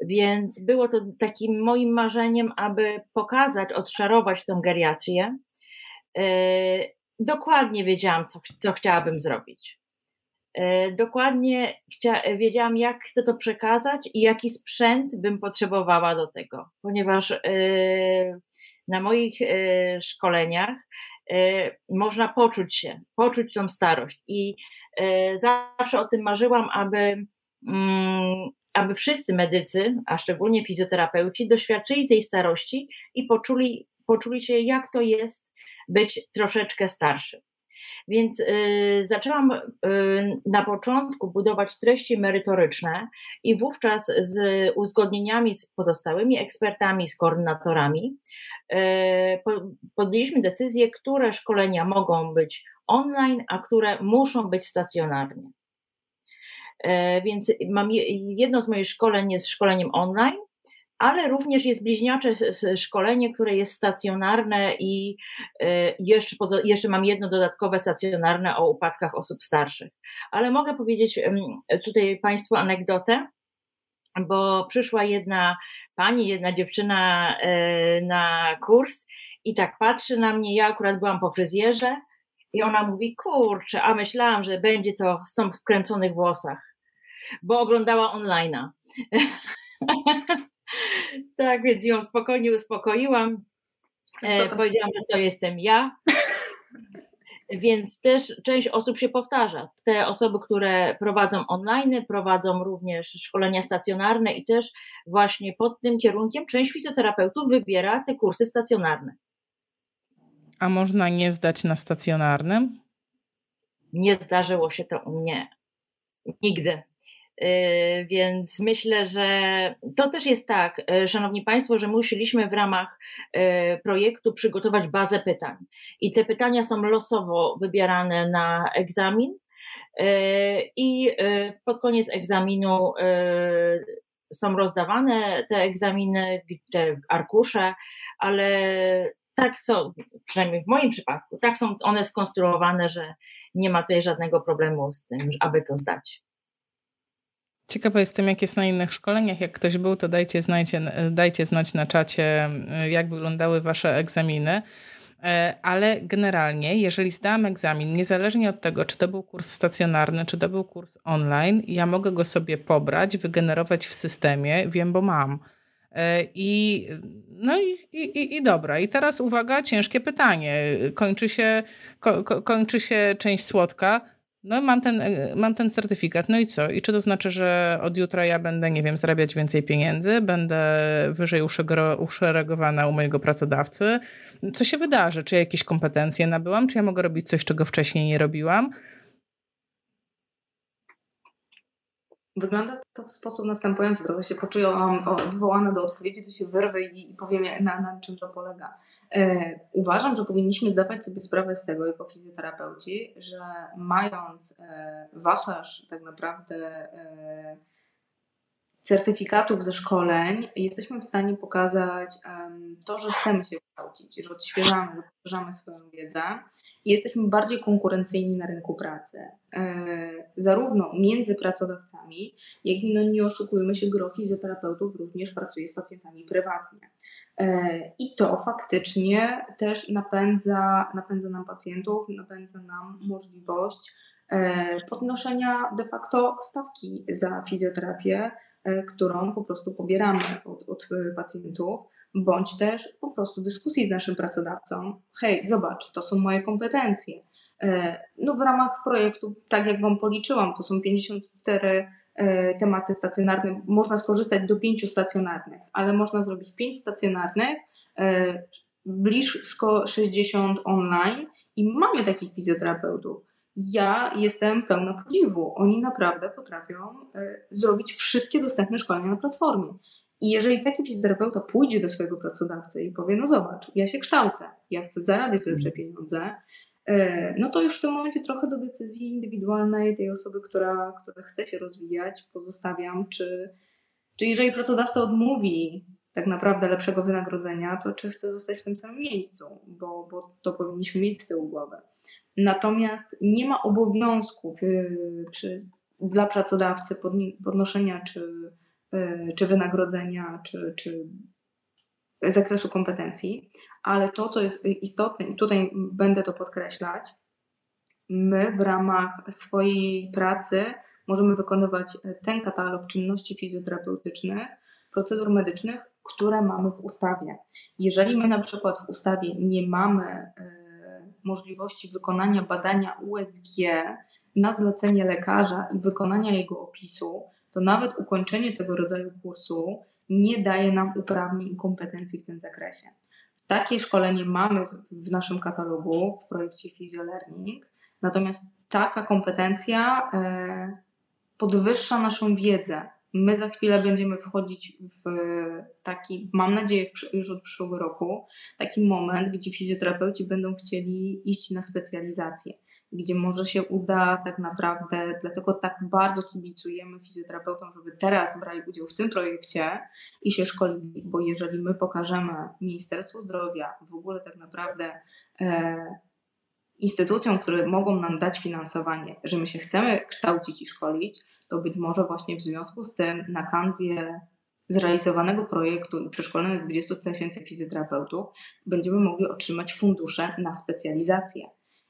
Więc było to takim moim marzeniem, aby pokazać, odczarować tę geriatrię E, dokładnie wiedziałam, co, co chciałabym zrobić. E, dokładnie wiedziałam, jak chcę to przekazać i jaki sprzęt bym potrzebowała do tego, ponieważ e, na moich szkoleniach można poczuć się, poczuć tą starość. I zawsze o tym marzyłam, aby, mm, aby wszyscy medycy, a szczególnie fizjoterapeuci, doświadczyli tej starości i poczuli, poczuli się, jak to jest być troszeczkę starszy. Więc y, zaczęłam y, na początku budować treści merytoryczne i wówczas z uzgodnieniami z pozostałymi ekspertami, z koordynatorami y, podjęliśmy decyzję, które szkolenia mogą być online, a które muszą być stacjonarnie. Więc mam jedno z moich szkoleń jest szkoleniem online, ale również jest bliźniacze szkolenie, które jest stacjonarne i e, jeszcze, jeszcze mam jedno dodatkowe stacjonarne o upadkach osób starszych. Ale mogę powiedzieć tutaj Państwu anegdotę, bo przyszła jedna pani, jedna dziewczyna e, na kurs i tak patrzy na mnie, ja akurat byłam po fryzjerze i ona mówi, kurczę, a myślałam, że będzie to z tą w kręconych włosach, bo oglądała online'a. tak, więc ją spokojnie uspokoiłam. E, powiedziałam, że to jestem ja. więc też część osób się powtarza. Te osoby, które prowadzą online, prowadzą również szkolenia stacjonarne i też właśnie pod tym kierunkiem część fizjoterapeutów wybiera te kursy stacjonarne.
A można nie zdać na stacjonarnym?
Nie zdarzyło się to u mnie nigdy. Y, więc myślę, że to też jest tak, y, Szanowni Państwo, że musieliśmy w ramach y, projektu przygotować bazę pytań. I te pytania są losowo wybierane na egzamin. I pod koniec egzaminu są rozdawane te egzaminy, te arkusze, ale tak są, przynajmniej w moim przypadku, tak są one skonstruowane, że nie ma tutaj żadnego problemu z tym, aby to zdać.
Ciekawa jestem, jak jest na innych szkoleniach. Jak ktoś był, to dajcie, znajcie, dajcie znać na czacie, jak wyglądały wasze egzaminy. E, ale generalnie, jeżeli zdałam egzamin, niezależnie od tego, czy to był kurs stacjonarny, czy to był kurs online, ja mogę go sobie pobrać, wygenerować w systemie, wiem, bo mam. E, I, no i, i, i dobra. I teraz uwaga, ciężkie pytanie. Kończy się, ko, kończy się część słodka. No mam ten, e, mam ten certyfikat, no i co? I czy to znaczy, że od jutra ja będę, nie wiem, zarabiać więcej pieniędzy, będę wyżej uszeregowana u mojego pracodawcy? Co się wydarzy? Czy ja jakieś kompetencje nabyłam? Czy ja mogę robić coś, czego wcześniej nie robiłam?
Wygląda to w sposób następujący. Trochę się poczułam wywołana do odpowiedzi, to się wyrwę i, i powiem, na, na czym to polega. E, uważam, że powinniśmy zdawać sobie sprawę z tego jako fizjoterapeuci, że mając e, wachlarz tak naprawdę e, certyfikatów ze szkoleń jesteśmy w stanie pokazać to, że chcemy się kształcić, że odświeżamy, że swoją wiedzę i jesteśmy bardziej konkurencyjni na rynku pracy. E, zarówno między pracodawcami, jak i, no nie oszukujmy się, gro fizjoterapeutów również pracuje z pacjentami prywatnie. E, I to faktycznie też napędza, napędza nam pacjentów, napędza nam możliwość e, podnoszenia de facto stawki za fizjoterapię, którą po prostu pobieramy od, od pacjentów, bądź też po prostu dyskusji z naszym pracodawcą. Hej, zobacz, to są moje kompetencje. E, no w ramach projektu, tak jak Wam policzyłam, to są 54 e, tematy stacjonarne. Można skorzystać do pięciu stacjonarnych, ale można zrobić pięć stacjonarnych, blisko 60 online i mamy takich fizjoterapeutów ja jestem pełna podziwu. Oni naprawdę potrafią e, zrobić wszystkie dostępne szkolenia na platformie. I jeżeli taki fizjoterapeuta pójdzie do swojego pracodawcy i powie, no zobacz, ja się kształcę, ja chcę zarabiać lepsze pieniądze, e, no to już w tym momencie trochę do decyzji indywidualnej tej osoby, która, która chce się rozwijać, pozostawiam, czy, czy jeżeli pracodawca odmówi tak naprawdę lepszego wynagrodzenia, to czy chce zostać w tym samym miejscu, bo, bo to powinniśmy mieć z tyłu głowy. Natomiast nie ma obowiązków y, dla pracodawcy podnoszenia czy, y, czy wynagrodzenia, czy, czy zakresu kompetencji, ale to, co jest istotne, i tutaj będę to podkreślać, my w ramach swojej pracy możemy wykonywać ten katalog czynności fizjoterapeutycznych, procedur medycznych, które mamy w ustawie. Jeżeli my na przykład w ustawie nie mamy y, możliwości wykonania badania USG na zlecenie lekarza i wykonania jego opisu, to nawet ukończenie tego rodzaju kursu nie daje nam uprawnień i kompetencji w tym zakresie. Takie szkolenie mamy w naszym katalogu w projekcie PhysioLearning, natomiast taka kompetencja e, podwyższa naszą wiedzę My za chwilę będziemy wchodzić w taki, mam nadzieję, już od przyszłego roku, taki moment, gdzie fizjoterapeuci będą chcieli iść na specjalizację, gdzie może się uda tak naprawdę, dlatego tak bardzo kibicujemy fizjoterapeutom, żeby teraz brali udział w tym projekcie i się szkolili, bo jeżeli my pokażemy Ministerstwu Zdrowia, w ogóle tak naprawdę e, instytucjom, które mogą nam dać finansowanie, że my się chcemy kształcić i szkolić, to być może właśnie w związku z tym na kanwie zrealizowanego projektu i przeszkolonych 20 tysięcy fizjoterapeutów będziemy mogli otrzymać fundusze na specjalizację.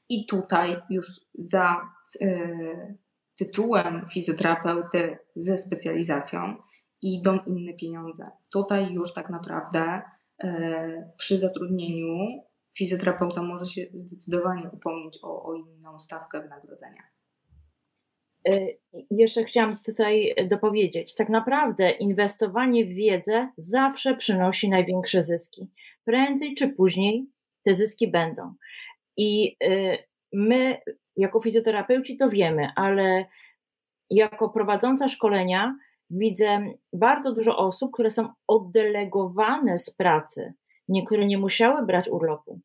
I tutaj już za y, tytułem fizjoterapeuty ze specjalizacją idą inne pieniądze. Tutaj już tak naprawdę y, przy zatrudnieniu fizjoterapeuta może się zdecydowanie upomnieć o, o inną stawkę wynagrodzenia.
Y, jeszcze chciałam tutaj dopowiedzieć, tak naprawdę inwestowanie w wiedzę zawsze przynosi największe zyski. Prędzej czy później te zyski będą. I y, my, jako fizjoterapeuci, to wiemy, ale jako prowadząca szkolenia widzę bardzo dużo osób, które są oddelegowane z pracy, niektóre nie musiały brać urlopu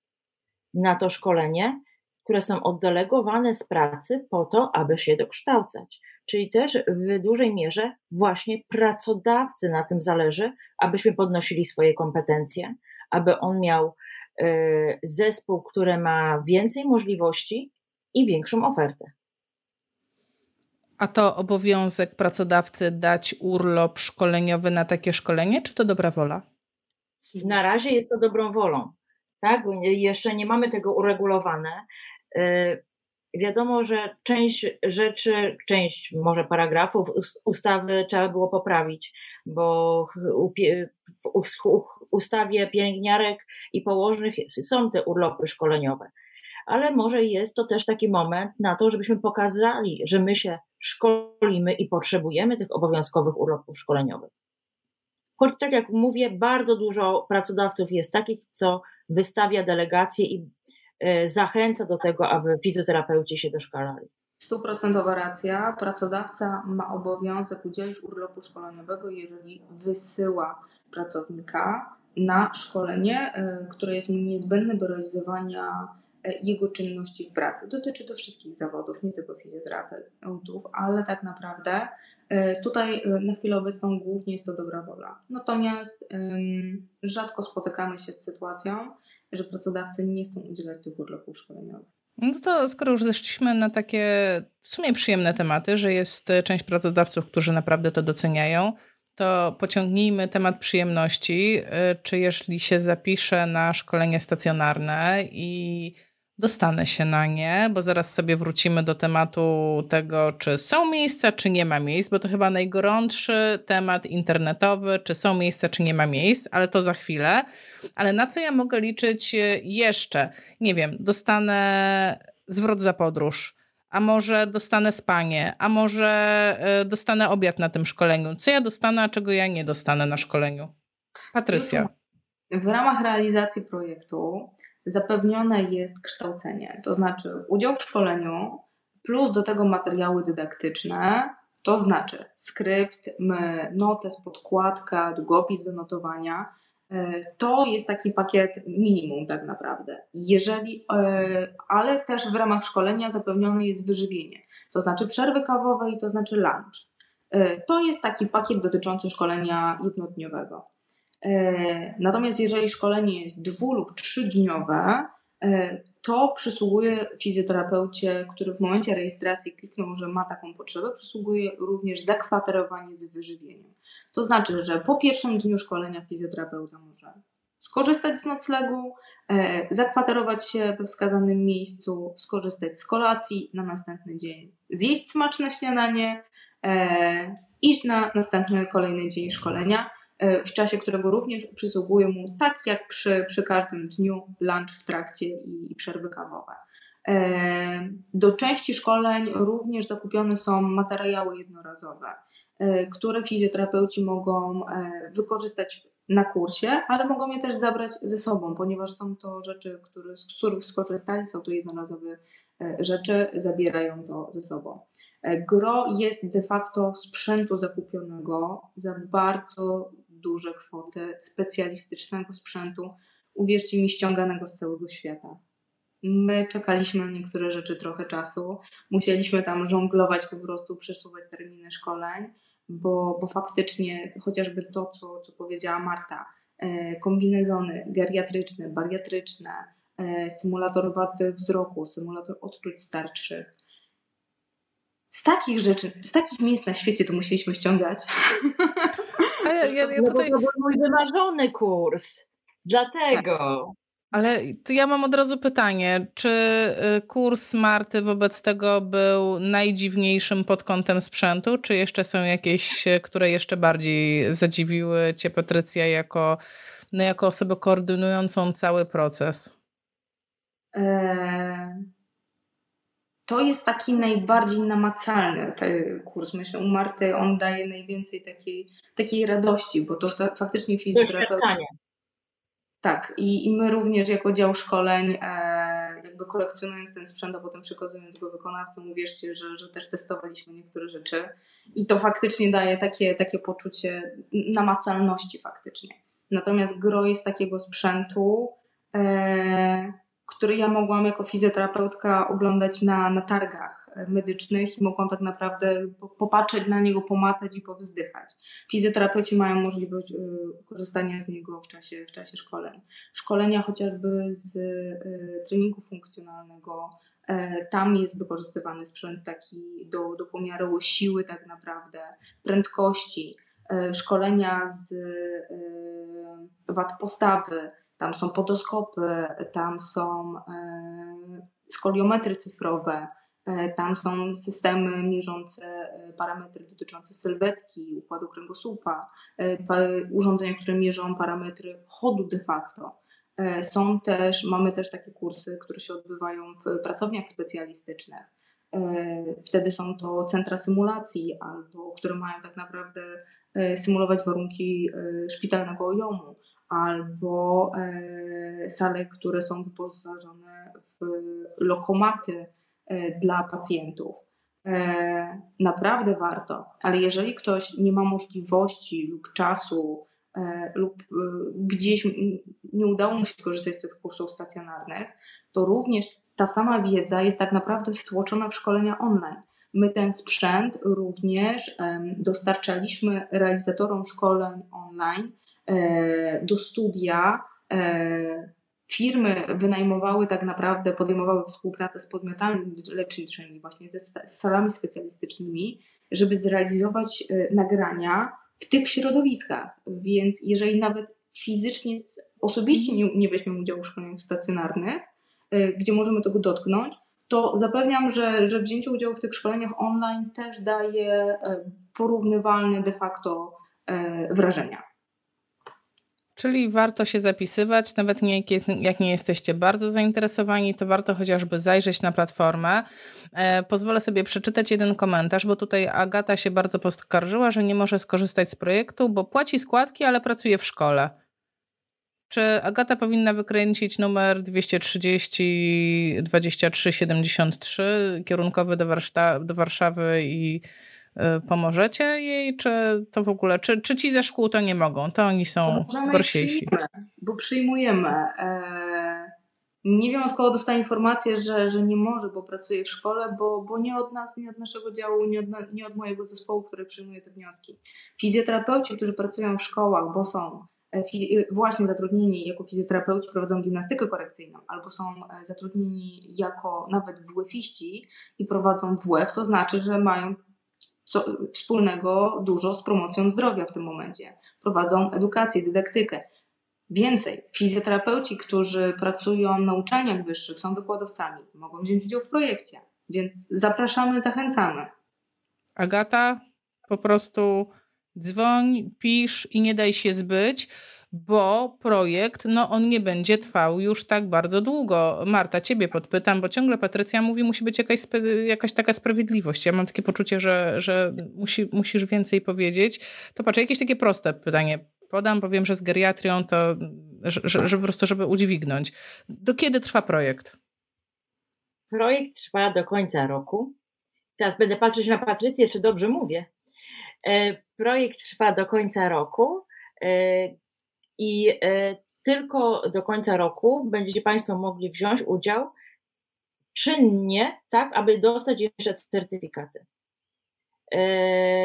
na to szkolenie, które są oddelegowane z pracy po to, aby się dokształcać. Czyli też w dużej mierze właśnie pracodawcy na tym zależy, abyśmy podnosili swoje kompetencje, aby on miał e, zespół, który ma więcej możliwości i większą ofertę.
A to obowiązek pracodawcy dać urlop szkoleniowy na takie szkolenie, czy to dobra wola?
Na razie jest to dobrą wolą. Tak? Jeszcze nie mamy tego uregulowane. Y, wiadomo, że część rzeczy, część może paragrafów ustawy trzeba było poprawić, bo w ustawie pielęgniarek i położnych są te urlopy szkoleniowe. Ale może jest to też taki moment na to, żebyśmy pokazali, że my się szkolimy i potrzebujemy tych obowiązkowych urlopów szkoleniowych. Choć tak jak mówię, bardzo dużo pracodawców jest takich, co wystawia delegacje i zachęca do tego, aby fizjoterapeuci się doszkalali.
Stuprocentowa racja. Pracodawca ma obowiązek udzielić urlopu szkoleniowego, jeżeli wysyła pracownika na szkolenie, e, które jest mu niezbędne do realizowania e, jego czynności w pracy. Dotyczy to wszystkich zawodów, nie tylko fizjoterapeutów, ale tak naprawdę tutaj na chwilę obecną głównie jest to dobra wola. Natomiast rzadko spotykamy się z sytuacją, że pracodawcy nie chcą udzielać tych urlopów szkoleniowych.
No to skoro już zeszliśmy na takie w sumie przyjemne tematy, że jest e, część pracodawców, którzy naprawdę to doceniają, to pociągnijmy temat przyjemności. E, czy jeśli się zapiszę na szkolenie stacjonarne i dostanę się na nie, bo zaraz sobie wrócimy do tematu tego, czy są miejsca, czy nie ma miejsc, bo to chyba najgorętszy temat internetowy, czy są miejsca, czy nie ma miejsc, ale to za chwilę. Ale na co ja mogę liczyć jeszcze? Nie wiem, dostanę zwrot za podróż, a może dostanę spanie, a może e, dostanę obiad na tym szkoleniu. Co ja dostanę, a czego ja nie dostanę na szkoleniu? Patrycja.
W ramach realizacji projektu zapewnione jest kształcenie, to znaczy udział w szkoleniu plus do tego materiały dydaktyczne, to znaczy skrypt, notes, podkładka, długopis do notowania. E, to jest taki pakiet minimum tak naprawdę. Jeżeli, e, ale też w ramach szkolenia zapewnione jest wyżywienie, to znaczy przerwy kawowe i to znaczy lunch. E, to jest taki pakiet dotyczący szkolenia jednodniowego. E, natomiast jeżeli szkolenie jest dwu lub trzydniowe, e, to przysługuje fizjoterapeucie, który w momencie rejestracji kliknął, że ma taką potrzebę, przysługuje również zakwaterowanie z wyżywieniem. To znaczy, że po pierwszym dniu szkolenia fizjoterapeuta może skorzystać z noclegu, e, zakwaterować się we wskazanym miejscu, skorzystać z kolacji na następny dzień, zjeść smaczne śniadanie, iść na następny kolejny dzień szkolenia w czasie którego również przysługuje mu, tak jak przy, przy każdym dniu, lunch w trakcie i, i przerwy kawowe. E, do części szkoleń również zakupione są materiały jednorazowe, e, które fizjoterapeuci mogą wykorzystać na kursie, ale mogą je też zabrać ze sobą, ponieważ są to rzeczy, które, z których skorzystali, są to jednorazowe rzeczy, zabierają to ze sobą. Gro jest de facto sprzętu zakupionego za bardzo duże kwoty specjalistycznego sprzętu, uwierzcie mi, ściąganego z całego świata. My czekaliśmy na niektóre rzeczy trochę czasu, musieliśmy tam żonglować, po prostu przesuwać terminy szkoleń, bo, bo faktycznie chociażby to, co, co powiedziała Marta, e, kombinezony geriatryczne, bariatryczne, e, symulator wady wzroku, symulator odczuć starszych. Z takich rzeczy, z takich miejsc na świecie to musieliśmy ściągać.
A ja, ja, tutaj... To był mój wymarzony kurs. Dlatego. Tak.
Ale ja mam od razu pytanie, czy y, kurs Marty wobec tego był najdziwniejszym pod kątem sprzętu, czy jeszcze są jakieś, które jeszcze bardziej zadziwiły Cię, Patrycja, jako, no, jako osobę koordynującą cały proces?
To jest taki najbardziej namacalny ten kurs. Myślę, u Marty on daje najwięcej takiej, takiej radości, bo to faktycznie fizjoterapeuta. Tak, i, i my również jako dział szkoleń, e, jakby kolekcjonując ten sprzęt, a potem przekazując go wykonawcom, uwierzcie, że, że też testowaliśmy niektóre rzeczy i to faktycznie daje takie, takie poczucie namacalności faktycznie. Natomiast gro jest takiego sprzętu, e, który ja mogłam jako fizjoterapeutka oglądać na, na targach medycznych i mogłam tak naprawdę popatrzeć na niego, pomatać i powzdychać. Fizjoterapeuci mają możliwość y, korzystania z niego w czasie, w czasie szkoleń. Szkolenia chociażby z y, treningu funkcjonalnego, e, tam jest wykorzystywany sprzęt taki do, do pomiaru siły tak naprawdę, prędkości, e, szkolenia z wad postawy, tam są podoskopy, tam są e, skoliometry cyfrowe, e, tam są systemy mierzące e, parametry dotyczące sylwetki, układu kręgosłupa, urządzenia, które mierzą parametry chodu de facto. Są też, mamy też takie kursy, które się odbywają w pracowniach specjalistycznych. Wtedy są to centra symulacji, albo które mają tak naprawdę symulować warunki szpitalnego ojomu albo e, sale, które są wyposażone w lokomaty e, dla pacjentów. E, naprawdę warto, ale jeżeli ktoś nie ma możliwości lub czasu, lub gdzieś nie udało mu się skorzystać z tych kursów stacjonarnych, to również ta sama wiedza jest tak naprawdę wtłoczona w szkolenia online. My ten sprzęt również dostarczaliśmy realizatorom szkoleń online do studia e, firmy wynajmowały tak naprawdę, podejmowały współpracę z podmiotami leczniczymi, właśnie ze salami specjalistycznymi, żeby zrealizować e, nagrania w tych środowiskach. Więc jeżeli nawet fizycznie, osobiście nie, nie weźmiemy udziału w szkoleniach stacjonarnych, gdzie możemy tego dotknąć, to zapewniam, że, że wzięcie udziału w tych szkoleniach online też daje porównywalne de facto wrażenia.
Czyli warto się zapisywać, nawet nie, jak, jest, jak nie jesteście bardzo zainteresowani, to warto chociażby zajrzeć na platformę. E, pozwolę sobie przeczytać jeden komentarz, bo tutaj Agata się bardzo poskarżyła, że nie może skorzystać z projektu, bo płaci składki, ale pracuje w szkole. Czy Agata powinna wykręcić numer 230 23 73 kierunkowy do, Warszta- do Warszawy i pomożecie jej, czy to w ogóle, czy, czy ci ze szkół to nie mogą, to oni są gorsiejsi?
Bo przyjmujemy. E, nie wiem od kogo dostała informację, że, że nie może, bo pracuje w szkole, bo, bo nie od nas, nie od naszego działu, nie od, nie od mojego zespołu, który przyjmuje te wnioski. Fizjoterapeuci, którzy pracują w szkołach, bo są e, właśnie zatrudnieni jako fizjoterapeuci, prowadzą gimnastykę korekcyjną, albo są e, zatrudnieni jako nawet WF-iści i prowadzą WF, to znaczy, że mają co, wspólnego dużo z promocją zdrowia w tym momencie. Prowadzą edukację, dydaktykę. Więcej, fizjoterapeuci, którzy pracują na uczelniach wyższych, są wykładowcami, mogą wziąć udział w projekcie. Więc zapraszamy, zachęcamy.
Agata, po prostu dzwoń, pisz i nie daj się zbyć bo projekt, no on nie będzie trwał już tak bardzo długo. Marta, ciebie podpytam, bo ciągle Patrycja mówi, musi być jakaś, jakaś taka sprawiedliwość. Ja mam takie poczucie, że, że musi, musisz więcej powiedzieć. To patrz, jakieś takie proste pytanie podam, powiem, że z geriatrią to, że, że, że po prostu, żeby udźwignąć. Do kiedy trwa projekt?
Projekt trwa do końca roku. Teraz będę patrzeć na Patrycję, czy dobrze mówię. E, projekt trwa do końca roku. I e, tylko do końca roku będziecie Państwo mogli wziąć udział czynnie, tak, aby dostać jeszcze certyfikaty. E,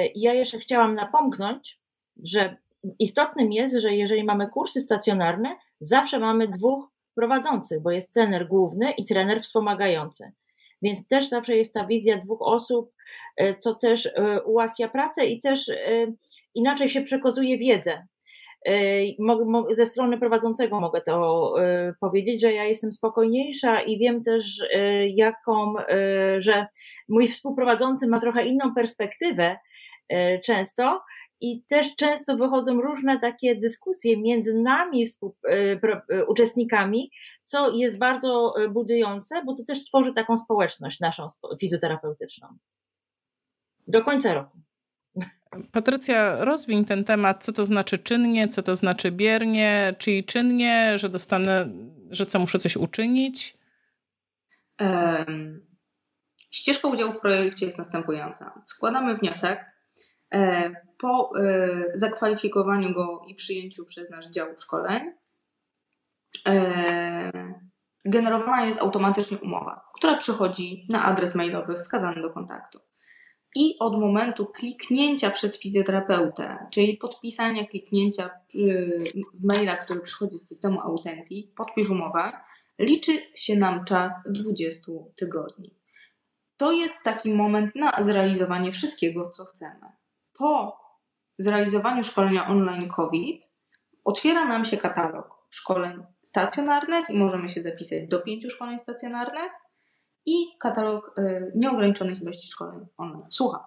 ja jeszcze chciałam napomknąć, że istotnym jest, że jeżeli mamy kursy stacjonarne, zawsze mamy dwóch prowadzących, bo jest trener główny i trener wspomagający. Więc też zawsze jest ta wizja dwóch osób, e, co też ułatwia pracę i też inaczej się przekazuje wiedzę ze strony prowadzącego mogę to y, powiedzieć, że ja jestem spokojniejsza i wiem też, y, jaką, y, że mój współprowadzący ma trochę inną perspektywę często i też często wychodzą różne takie dyskusje między nami, uczestnikami, co jest bardzo budujące, bo to też tworzy taką społeczność naszą fizjoterapeutyczną. Do końca roku.
Patrycja, rozwiń ten temat, co to znaczy czynnie, co to znaczy biernie, czyli czynnie, że dostanę, że co muszę coś uczynić?
Um, ścieżka udziału w projekcie jest następująca. Składamy wniosek. E, po e, zakwalifikowaniu go i przyjęciu przez nasz dział szkoleń, e, generowana jest automatycznie umowa, która przychodzi na adres mailowy wskazany do kontaktu i od momentu kliknięcia przez fizjoterapeutę, czyli podpisania kliknięcia w maila, który przychodzi z systemu Authentic, podpisz umowę, liczy się nam czas 20 tygodni. To jest taki moment na zrealizowanie wszystkiego, co chcemy. Po zrealizowaniu szkolenia online COVID otwiera nam się katalog szkoleń stacjonarnych i możemy się zapisać do pięciu szkoleń stacjonarnych i katalog y, nieograniczonych ilości szkoleń online. Słucham.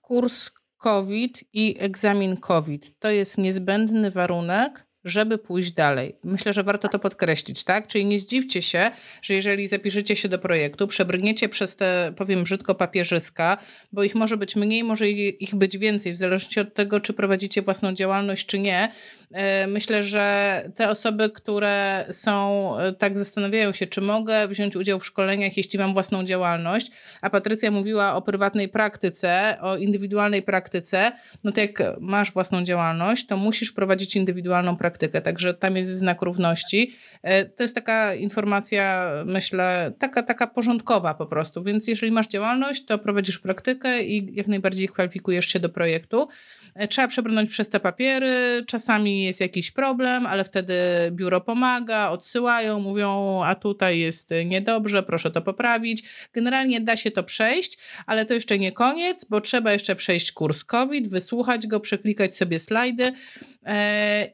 Kurs COVID i egzamin COVID to jest niezbędny warunek żeby pójść dalej. Myślę, że warto to podkreślić, tak? Czyli nie zdziwcie się, że jeżeli zapiszecie się do projektu, przebrniecie przez te, powiem brzydko, papierzyska, bo ich może być mniej, może ich być więcej, w zależności od tego, czy prowadzicie własną działalność, czy nie. E, myślę, że te osoby, które są, e, tak zastanawiają się, czy mogę wziąć udział w szkoleniach, jeśli mam własną działalność, a Patrycja mówiła o prywatnej praktyce, o indywidualnej praktyce, no to jak masz własną działalność, to musisz prowadzić indywidualną praktykę praktykę, także tam jest znak równości. E, to jest taka informacja, myślę, taka, taka porządkowa po prostu, więc jeżeli masz działalność, to prowadzisz praktykę i jak najbardziej kwalifikujesz się do projektu. E, trzeba przebrnąć przez te papiery, czasami jest jakiś problem, ale wtedy biuro pomaga, odsyłają, mówią, a tutaj jest niedobrze, proszę to poprawić. Generalnie da się to przejść, ale to jeszcze nie koniec, bo trzeba jeszcze przejść kurs COVID, wysłuchać go, przeklikać sobie slajdy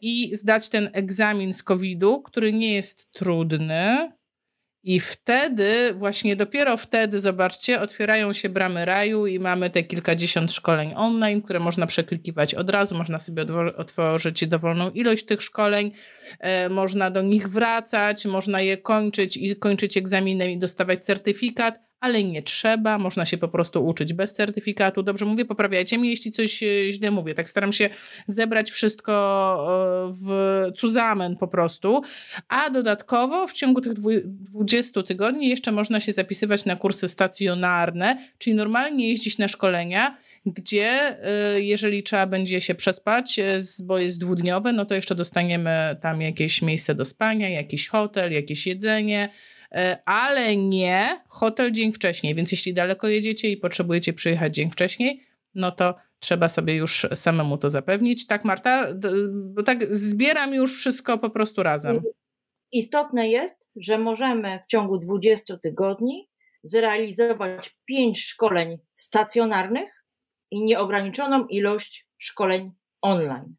i zdać ten egzamin z COVID-u, który nie jest trudny. I wtedy, właśnie dopiero wtedy, zobaczcie, otwierają się bramy raju i mamy te kilkadziesiąt szkoleń online, które można przeklikiwać od razu, można sobie otworzyć dowolną ilość tych szkoleń, e, można do nich wracać, można je kończyć i kończyć egzaminem i dostawać certyfikat, ale nie trzeba, można się po prostu uczyć bez certyfikatu. Dobrze mówię, poprawiajcie mnie, jeśli coś e, źle mówię. Tak staram się zebrać wszystko e, w cuzamen po prostu, a dodatkowo w ciągu tych 20 tygodni jeszcze można się zapisywać na kursy stacjonarne, czyli normalnie jeździć na szkolenia, gdzie e, jeżeli trzeba będzie się przespać, bo jest dwudniowe, no to jeszcze dostaniemy tam jakieś miejsce do spania, jakiś hotel, jakieś jedzenie, ale nie hotel dzień wcześniej. Więc jeśli daleko jedziecie i potrzebujecie przyjechać dzień wcześniej, no to trzeba sobie już samemu to zapewnić. Tak, Marta? Bo tak zbieram już wszystko po prostu razem.
Istotne jest, że możemy w ciągu 20 tygodni zrealizować 5 szkoleń stacjonarnych i nieograniczoną ilość szkoleń online.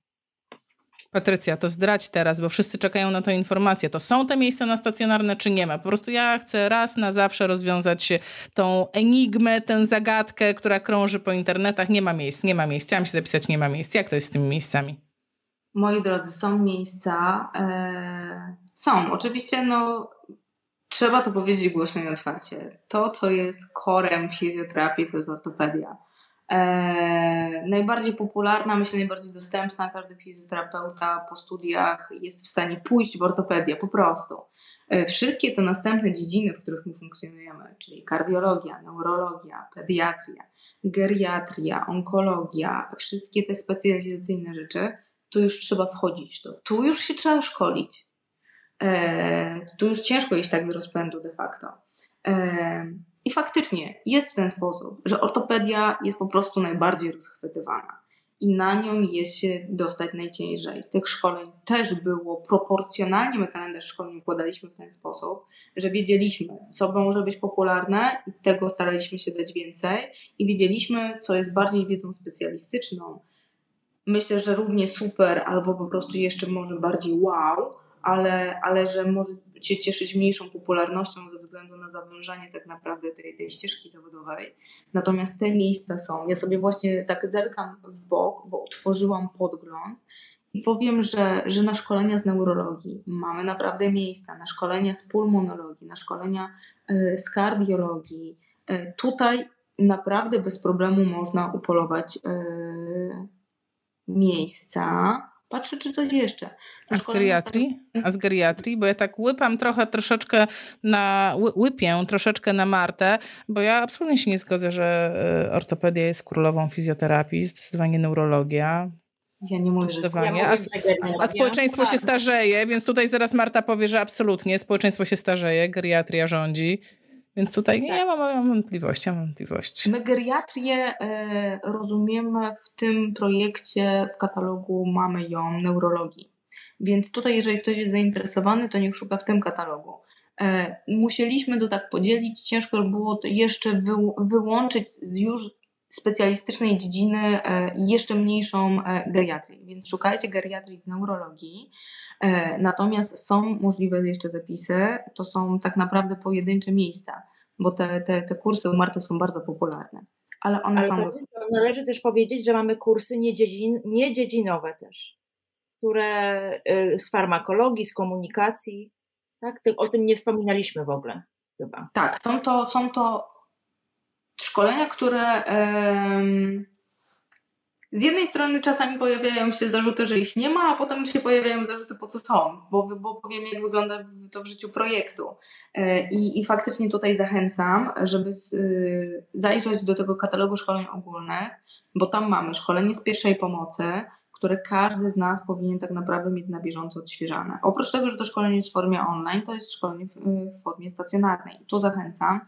Patrycja, to zdrać teraz, bo wszyscy czekają na tę informację. To są te miejsca na stacjonarne, czy nie ma? Po prostu ja chcę raz na zawsze rozwiązać tą enigmę, tę zagadkę, która krąży po internetach. Nie ma miejsc, nie ma miejsc. Chciałam się zapisać, nie ma miejsc. Jak to jest z tymi miejscami?
Moi drodzy, są miejsca. Yy, są. Oczywiście, no, trzeba to powiedzieć głośno i otwarcie. To, co jest korem fizjoterapii, to jest ortopedia E, najbardziej popularna, myślę najbardziej dostępna, każdy fizjoterapeuta po studiach jest w stanie pójść w ortopedię po prostu. E, wszystkie te następne dziedziny, w których my funkcjonujemy, czyli kardiologia, neurologia, pediatria, geriatria, onkologia, wszystkie te specjalizacyjne rzeczy, tu już trzeba wchodzić w to. Tu już się trzeba szkolić. E, tu już ciężko iść tak z rozpędu de facto. I faktycznie jest w ten sposób, że ortopedia jest po prostu najbardziej rozchwytywana i na nią jest się dostać najciężej. Tych szkoleń też było proporcjonalnie, my kalendarz szkoleń układaliśmy w ten sposób, że wiedzieliśmy, co może być popularne i tego staraliśmy się dać więcej i wiedzieliśmy, co jest bardziej wiedzą specjalistyczną. Myślę, że równie super albo po prostu jeszcze może bardziej wow, ale, ale że może się cieszyć mniejszą popularnością ze względu na zawężanie tak naprawdę tej, tej ścieżki zawodowej. Natomiast te miejsca są. Ja sobie właśnie tak zerkam w bok, bo utworzyłam podgląd i powiem, że, że na szkolenia z neurologii mamy naprawdę miejsca, na szkolenia z pulmonologii, na szkolenia y, z kardiologii. Y, tutaj naprawdę bez problemu można upolować y, miejsca. Patrzę, czy coś jeszcze.
A z geriatrii? A z geriatrii? Bo ja tak łypam trochę, troszeczkę na, łypię troszeczkę na Martę, bo ja absolutnie się nie zgodzę, że ortopedia jest królową fizjoterapii, zdecydowanie neurologia.
Ja nie mówię,
Zdecydowanie. Ja a, a społeczeństwo się starzeje, więc tutaj zaraz Marta powie, że absolutnie społeczeństwo się starzeje, geriatria rządzi. Więc tutaj nie tak. mam, mam wątpliwości, mam wątpliwości.
My geriatrię e, rozumiemy w tym projekcie, w katalogu mamy ją neurologii. Więc tutaj, jeżeli ktoś jest zainteresowany, to niech szuka w tym katalogu. E, musieliśmy to tak podzielić. Ciężko było jeszcze wy, wyłączyć z już specjalistycznej dziedziny e, jeszcze mniejszą e, geriatrię. Więc szukajcie geriatrii w neurologii. E, natomiast są możliwe jeszcze zapisy, to są tak naprawdę pojedyncze miejsca, bo te, te, te kursy u Marty są bardzo popularne. Ale one Ale są.
Należy też powiedzieć, że mamy kursy niedziedzin, niedziedzinowe też, które z farmakologii, z komunikacji. Tak? O tym nie wspominaliśmy w ogóle chyba.
Tak, są to, są to szkolenia, które z jednej strony czasami pojawiają się zarzuty, że ich nie ma, a potem się pojawiają zarzuty, po co są, bo, bo powiem, jak wygląda to w życiu projektu. E, I, i faktycznie tutaj zachęcam, żeby y, zajrzeć do tego katalogu szkoleń ogólnych, bo tam mamy szkolenie z pierwszej pomocy, które każdy z nas powinien tak naprawdę mieć na bieżąco odświeżane. Oprócz tego, że to szkolenie jest w formie online, to jest szkolenie w, w formie stacjonarnej. I tu zachęcam,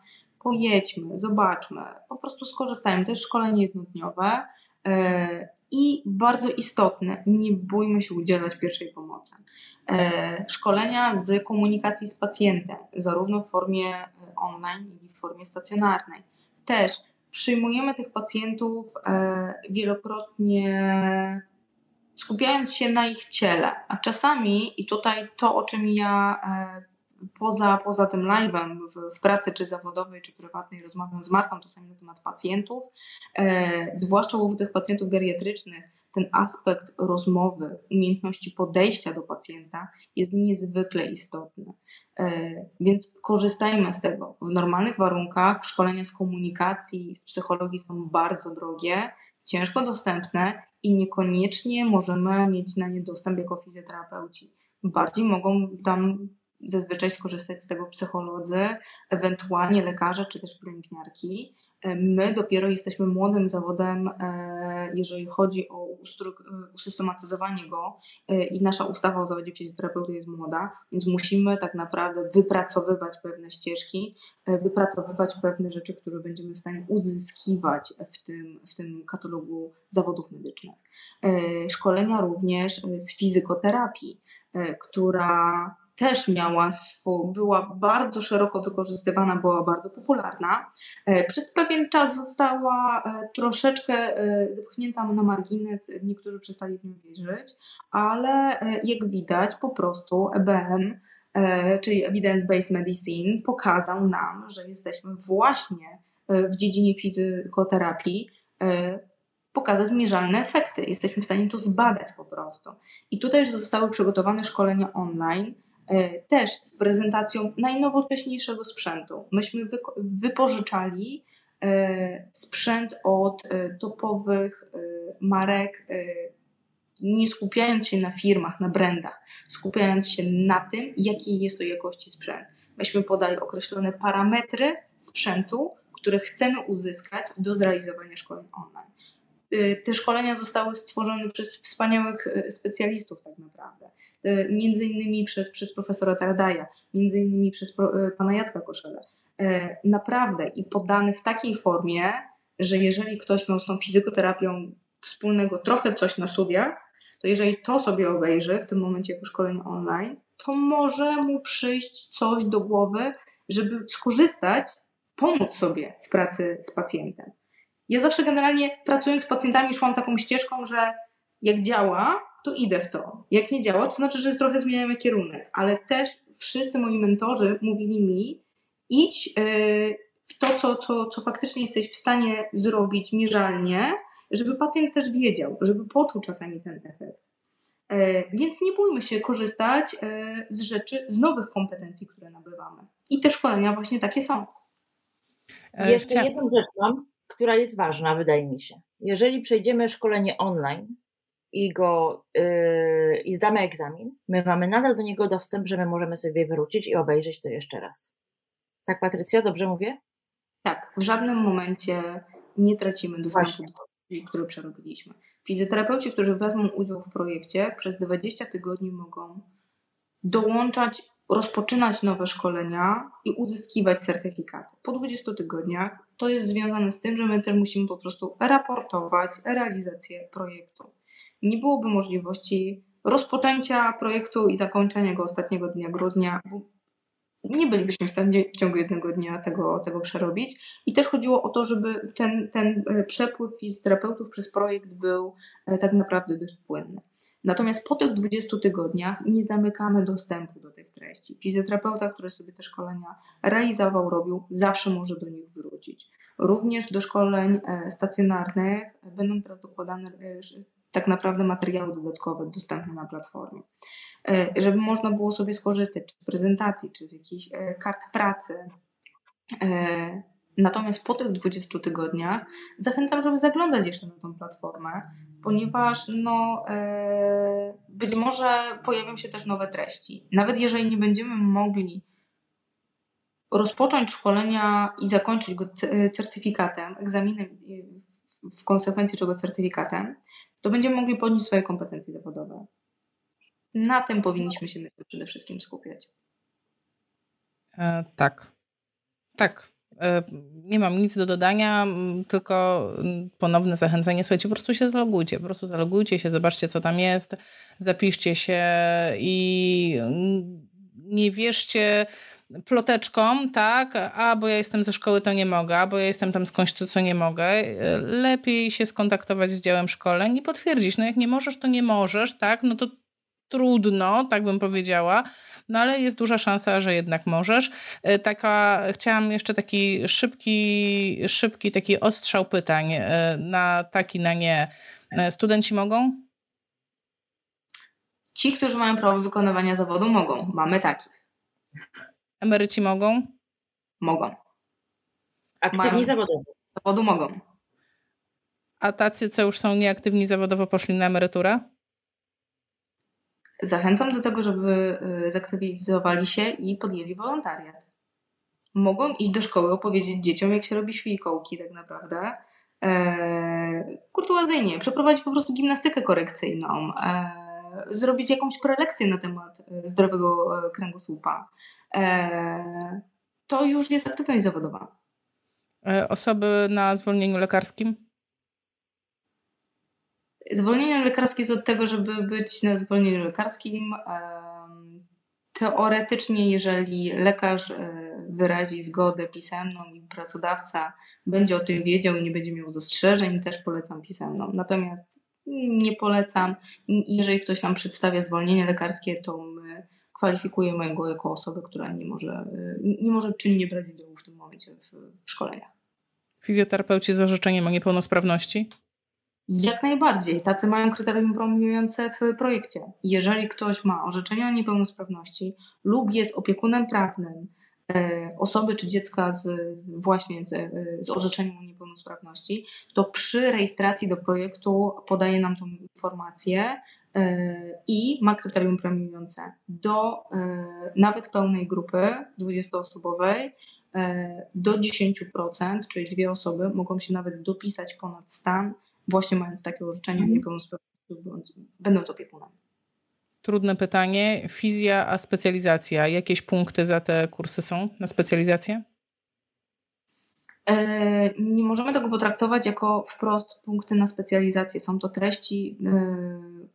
pojedźmy, zobaczmy, po prostu skorzystajmy. To jest szkolenie jednodniowe e, i bardzo istotne, nie bójmy się udzielać pierwszej pomocy. E, szkolenia z komunikacji z pacjentem, zarówno w formie e, online, jak i w formie stacjonarnej. Też przyjmujemy tych pacjentów wielokrotnie skupiając się na ich ciele, a czasami, i tutaj to, o czym ja poza, poza tym live'em w, w, pracy czy zawodowej, czy prywatnej rozmawiam z Martą czasami na temat pacjentów, e, zwłaszcza u tych pacjentów geriatrycznych, ten aspekt rozmowy, umiejętności podejścia do pacjenta jest niezwykle istotny. E, więc korzystajmy z tego. W normalnych warunkach szkolenia z komunikacji, z psychologii są bardzo drogie, ciężko dostępne i niekoniecznie możemy mieć na nie dostęp jako fizjoterapeuci. Bardziej mogą tam zazwyczaj skorzystać z tego psycholodzy, ewentualnie lekarze czy też pielęgniarki. E, my dopiero jesteśmy młodym zawodem, e, jeżeli chodzi o usystematyzowanie go e, i nasza ustawa o zawodzie fizjoterapeuty jest młoda, więc musimy tak naprawdę wypracowywać pewne ścieżki, wypracowywać pewne rzeczy, które będziemy w stanie uzyskiwać w tym, w tym katalogu zawodów medycznych. Szkolenia również z fizykoterapii, która też miała swój, była bardzo szeroko wykorzystywana, była bardzo popularna. E, przez pewien czas została e, troszeczkę e, zepchnięta na margines, niektórzy przestali w nią wierzyć, ale jak widać po prostu EBM, czyli Evidence Based Medicine, pokazał nam, że jesteśmy właśnie w dziedzinie fizykoterapii pokazać mierzalne efekty. Jesteśmy w stanie to zbadać po prostu. I tutaj już zostały przygotowane szkolenia online, też z prezentacją najnowocześniejszego sprzętu. Myśmy wypożyczali e, sprzęt od e, topowych marek, nie skupiając się na firmach, na brandach, skupiając się na tym, jakiej jest to jakości sprzęt. Myśmy podali określone parametry sprzętu, które chcemy uzyskać do zrealizowania szkoleń online. Te szkolenia zostały stworzone przez wspaniałych specjalistów tak naprawdę. E, między innymi przez, przez profesora Tardaja, między innymi przez pana Jacka Koszele. Naprawdę i podany w takiej formie, że jeżeli ktoś miał z tą fizykoterapią wspólnego trochę coś na studiach, to jeżeli to sobie obejrzy w tym momencie jako szkolenie online, to może mu przyjść coś do głowy, żeby skorzystać, pomóc sobie w pracy z pacjentem. Ja zawsze generalnie pracując z pacjentami szłam taką ścieżką, że Jak działa, to idę w to. Jak nie działa, to znaczy, że trochę zmieniamy kierunek. Ale też wszyscy moi mentorzy mówili mi, idź yy, w to, co, co, co faktycznie jesteś w stanie zrobić mierzalnie, żeby pacjent też wiedział, żeby poczuł czasami ten efekt. E, więc nie bójmy się korzystać e, z rzeczy, z nowych kompetencji, które nabywamy. I te szkolenia właśnie takie są.
E, Jeszcze Chcia... jedną rzecz mam, która jest ważna, wydaje mi się. Jeżeli przejdziemy szkolenie online i go yy, i zdamy egzamin, my mamy nadal do niego dostęp, że my możemy sobie wrócić i obejrzeć to jeszcze raz. Tak, Patrycja, dobrze mówię?
Tak, w żadnym momencie nie tracimy dostępu Właśnie. do które przerobiliśmy. Fizjoterapeuci, którzy wezmą udział w projekcie, przez 20 tygodni mogą dołączać, rozpoczynać nowe szkolenia i uzyskiwać certyfikaty. Po 20 tygodniach to jest związane z tym, że my też musimy po prostu raportować realizację projektu. Nie byłoby możliwości rozpoczęcia projektu i zakończenia go ostatniego dnia grudnia, bo nie bylibyśmy w stanie w ciągu jednego dnia tego, tego przerobić. I też chodziło o to, żeby ten, ten przepływ fizjoterapeutów przez projekt był e, tak naprawdę dość płynny. Natomiast po tych 20 tygodniach nie zamykamy dostępu do tych treści. Fizjoterapeuta, który sobie te szkolenia realizował, robił, zawsze może do nich wrócić. Również do szkoleń e, stacjonarnych będą teraz dokładane tak naprawdę materiały dodatkowe dostępne na platformie. E, żeby można było sobie skorzystać czy z prezentacji, czy z jakichś e, kart pracy. E, natomiast po tych 20 tygodniach zachęcam, żeby zaglądać jeszcze na tą platformę, ponieważ no, być może pojawią się też nowe treści. Nawet jeżeli nie będziemy mogli rozpocząć szkolenia i zakończyć go certyfikatem, egzaminem, w konsekwencji czego certyfikatem, to będziemy mogli podnieść swoje kompetencje zawodowe. Na tym powinniśmy się przede wszystkim skupiać.
E, tak. Tak. E, nie mam nic do dodania, tylko ponowne zachęcenie. Słuchajcie, po prostu się zalogujcie. Po prostu zalogujcie się, zobaczcie, co tam jest, zapiszcie się i nie wierzcie ploteczkom, tak, a bo ja jestem ze szkoły, to nie mogę, a bo ja jestem tam skądś, to co nie mogę. Lepiej się skontaktować z działem szkoleń i potwierdzić, no jak nie możesz, to nie możesz, tak, no to trudno, tak bym powiedziała, no ale jest duża szansa, że jednak możesz. E, taka, chciałam jeszcze taki szybki, szybki taki ostrzał pytań e, na taki, na nie. E, studenci mogą?
Ci, którzy mają prawo wykonywania zawodu, mogą. Mamy takich.
Emeryci mogą?
Mogą.
Aktywni zawodowo.
Zawodu mogą.
A tacy, co już są nieaktywni zawodowo, poszli na emeryturę?
Zachęcam do tego, żeby y, zaktywizowali się i podjęli wolontariat. Mogą iść do szkoły, opowiedzieć dzieciom, jak się robi świjkołki tak naprawdę. Eee, kurtuazyjnie, przeprowadzić po prostu gimnastykę korekcyjną, eee, zrobić jakąś prelekcję na temat e, zdrowego e, kręgosłupa. Eee, to już jest aktywność zawodowa.
E, osoby na zwolnieniu lekarskim?
Zwolnienie lekarskie jest od tego, żeby być na zwolnieniu lekarskim. Teoretycznie, jeżeli lekarz e, wyrazi zgodę pisemną i pracodawca będzie o tym wiedział i nie będzie miał zastrzeżeń, też polecam pisemną. Natomiast nie polecam. Jeżeli ktoś nam przedstawia zwolnienie lekarskie, to my kwalifikujemy go jako osobę, która nie może, e, nie może czynnie brać udziału w tym momencie w, w szkoleniach.
Fizjoterapeuci z orzeczeniem o niepełnosprawności?
Jak najbardziej. Tacy mają kryterium promujące w projekcie. Jeżeli ktoś ma orzeczenie o niepełnosprawności lub jest opiekunem prawnym e, osoby czy dziecka z, właśnie z, e, z orzeczeniem o niepełnosprawności, to przy rejestracji do projektu podaje nam tą informację e, i ma kryterium premiujące. Do nawet pełnej grupy 20-osobowej do 10%, czyli dwie osoby mogą się nawet dopisać ponad stan właśnie mając takie orzeczenie mhm. niepełnosprawności, będąc opiekunem.
Trudne pytanie. Fizja, a specjalizacja. Jakieś punkty za te kursy są na specjalizację?
E, nie możemy tego potraktować jako wprost punkty na specjalizację. Są to treści, e,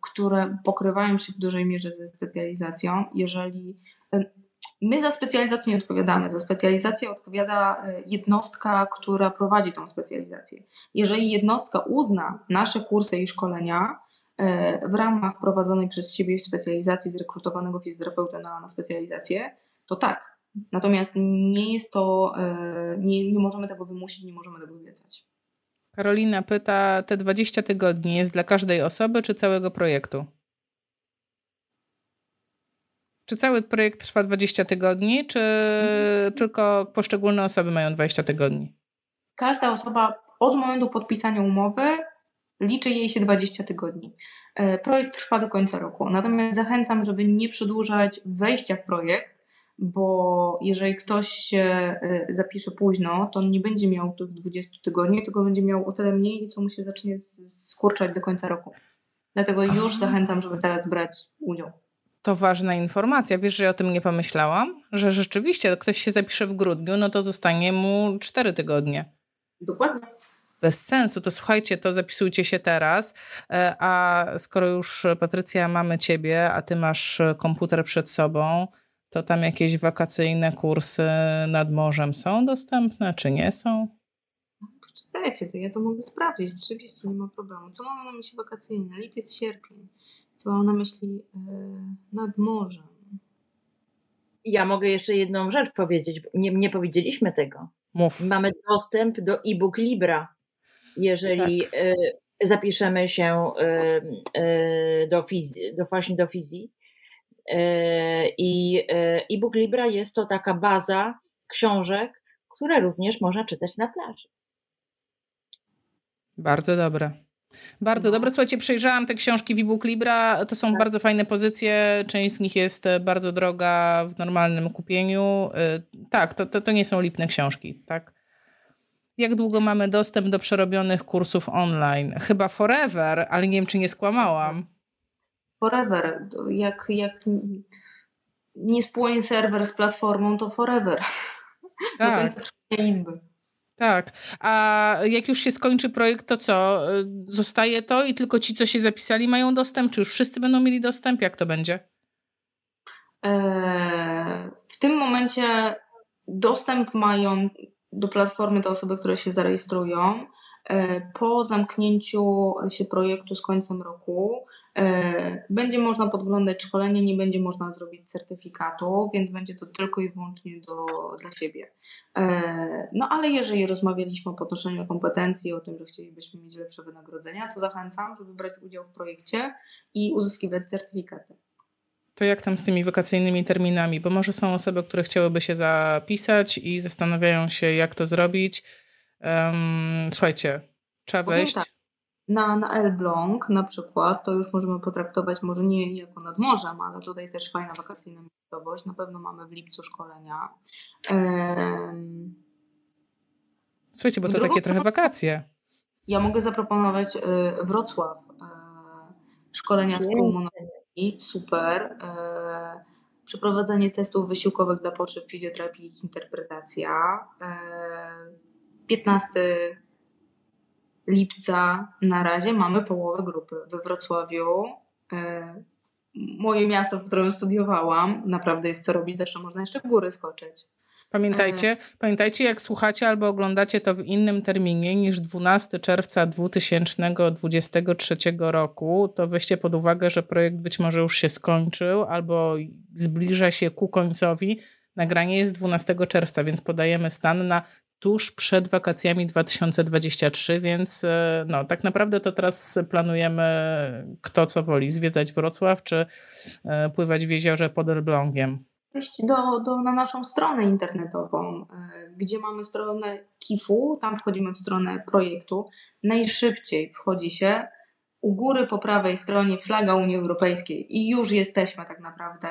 które pokrywają się w dużej mierze ze specjalizacją. Jeżeli e, My za specjalizację nie odpowiadamy. Za specjalizację odpowiada e, jednostka, która prowadzi tą specjalizację. Jeżeli jednostka uzna nasze kursy i szkolenia w ramach prowadzonej przez siebie specjalizacji zrekrutowanego fizjoterapeuty na, na specjalizację, to tak. Natomiast nie jest to, nie, nie możemy tego wymusić, nie możemy tego obiecać.
Karolina pyta, te 20 tygodni jest dla każdej osoby czy całego projektu? Czy cały projekt trwa 20 tygodni, czy mhm. tylko poszczególne osoby mają 20 tygodni?
Każda osoba od momentu podpisania umowy liczy jej się 20 tygodni. E, projekt trwa do końca roku. Natomiast zachęcam, żeby nie przedłużać wejścia w projekt, bo jeżeli ktoś się e, zapisze późno, to on nie będzie miał tych 20 tygodni, tylko będzie miał o tyle mniej, co mu się zacznie skurczać do końca roku. Dlatego już zachęcam, żeby teraz brać udział.
To ważna informacja. Wiesz, że ja o tym nie pomyślałam? Że rzeczywiście ktoś się zapisze w grudniu, no to zostanie mu 4 tygodnie.
Dokładnie.
Bez sensu. To słuchajcie, to zapisujcie się teraz. E, a skoro już Patrycja mamy ciebie, a ty masz komputer przed sobą, to tam jakieś wakacyjne kursy nad morzem są dostępne, czy nie są?
Poczekajcie, to ja to mogę sprawdzić. Oczywiście nie ma problemu. Co mam na myśli wakacyjne? Lipiec, sierpień. Co mam na myśli yy, nad morzem?
Ja mogę jeszcze jedną rzecz powiedzieć. Nie, nie powiedzieliśmy tego.
Mów.
Mamy dostęp do e-book Libra. Jeżeli tak. y, zapiszemy się y, y, do, fiz- do właśnie do fizji, E, I e, e-book Libra jest to taka baza książek, które również można czytać na plaży.
Bardzo dobre. Bardzo no. dobre. Słuchajcie, przejrzałam te książki w e-book Libra. To są tak. bardzo fajne pozycje. Część z nich jest bardzo droga w normalnym kupieniu. Tak, to, to, to nie są lipne książki, tak? Jak długo mamy dostęp do przerobionych kursów online? Chyba forever, ale nie wiem, czy nie skłamałam
forever. Jak, jak nie spłonie serwer z platformą, to forever. Tak. Do końca trwania izby.
Tak. A jak już się skończy projekt, to co? Zostaje to i tylko ci, co się zapisali, mają dostęp? Czy już wszyscy będą mieli dostęp? Jak to będzie?
Eee, w tym momencie dostęp mają do platformy te osoby, które się zarejestrują. Eee, po zamknięciu się projektu z końcem roku E, będzie można podglądać szkolenie, nie będzie można zrobić certyfikatu, więc będzie to tylko i wyłącznie do, dla siebie. E, no ale jeżeli rozmawialiśmy o podnoszeniu kompetencji, o tym, że chcielibyśmy mieć lepsze wynagrodzenia, to zachęcam, żeby brać udział w projekcie i uzyskiwać certyfikaty.
To jak tam z tymi wakacyjnymi terminami? Bo może są osoby, które chciałyby się zapisać i zastanawiają się, jak to zrobić. Um, słuchajcie, trzeba wejść. Tak
na, na Elbląg na przykład, to już możemy potraktować może nie jako nad morzem, ale tutaj też fajna wakacyjna miejscowość. Na pewno mamy w lipcu szkolenia.
Um, Słuchajcie, bo to takie trochę wakacje.
Ja mogę zaproponować y, Wrocław. Y, szkolenia z pulmonologii, super. Y, przeprowadzanie testów wysiłkowych dla potrzeb fizjoterapii i ich interpretacja. 15 lipca na razie mamy połowę grupy. We Wrocławiu, e, moje miasto, w którym studiowałam, naprawdę jest co robić, zawsze można jeszcze w góry skoczyć.
Pamiętajcie, e. pamiętajcie, jak słuchacie albo oglądacie to w innym terminie niż 12 czerwca 2023 roku, to weźcie pod uwagę, że projekt być może już się skończył albo zbliża się ku końcowi. Nagranie jest 12 czerwca, więc podajemy stan na tuż przed wakacjami 2023, więc e, no, tak naprawdę to teraz planujemy, kto co woli, zwiedzać Wrocław czy e, pływać w jeziorze pod Elblągiem.
Wejść do, do, na naszą stronę internetową, e, gdzie mamy stronę KIF-u, tam wchodzimy w stronę projektu. Najszybciej wchodzi się u góry po prawej stronie flaga Unii Europejskiej i już jesteśmy tak naprawdę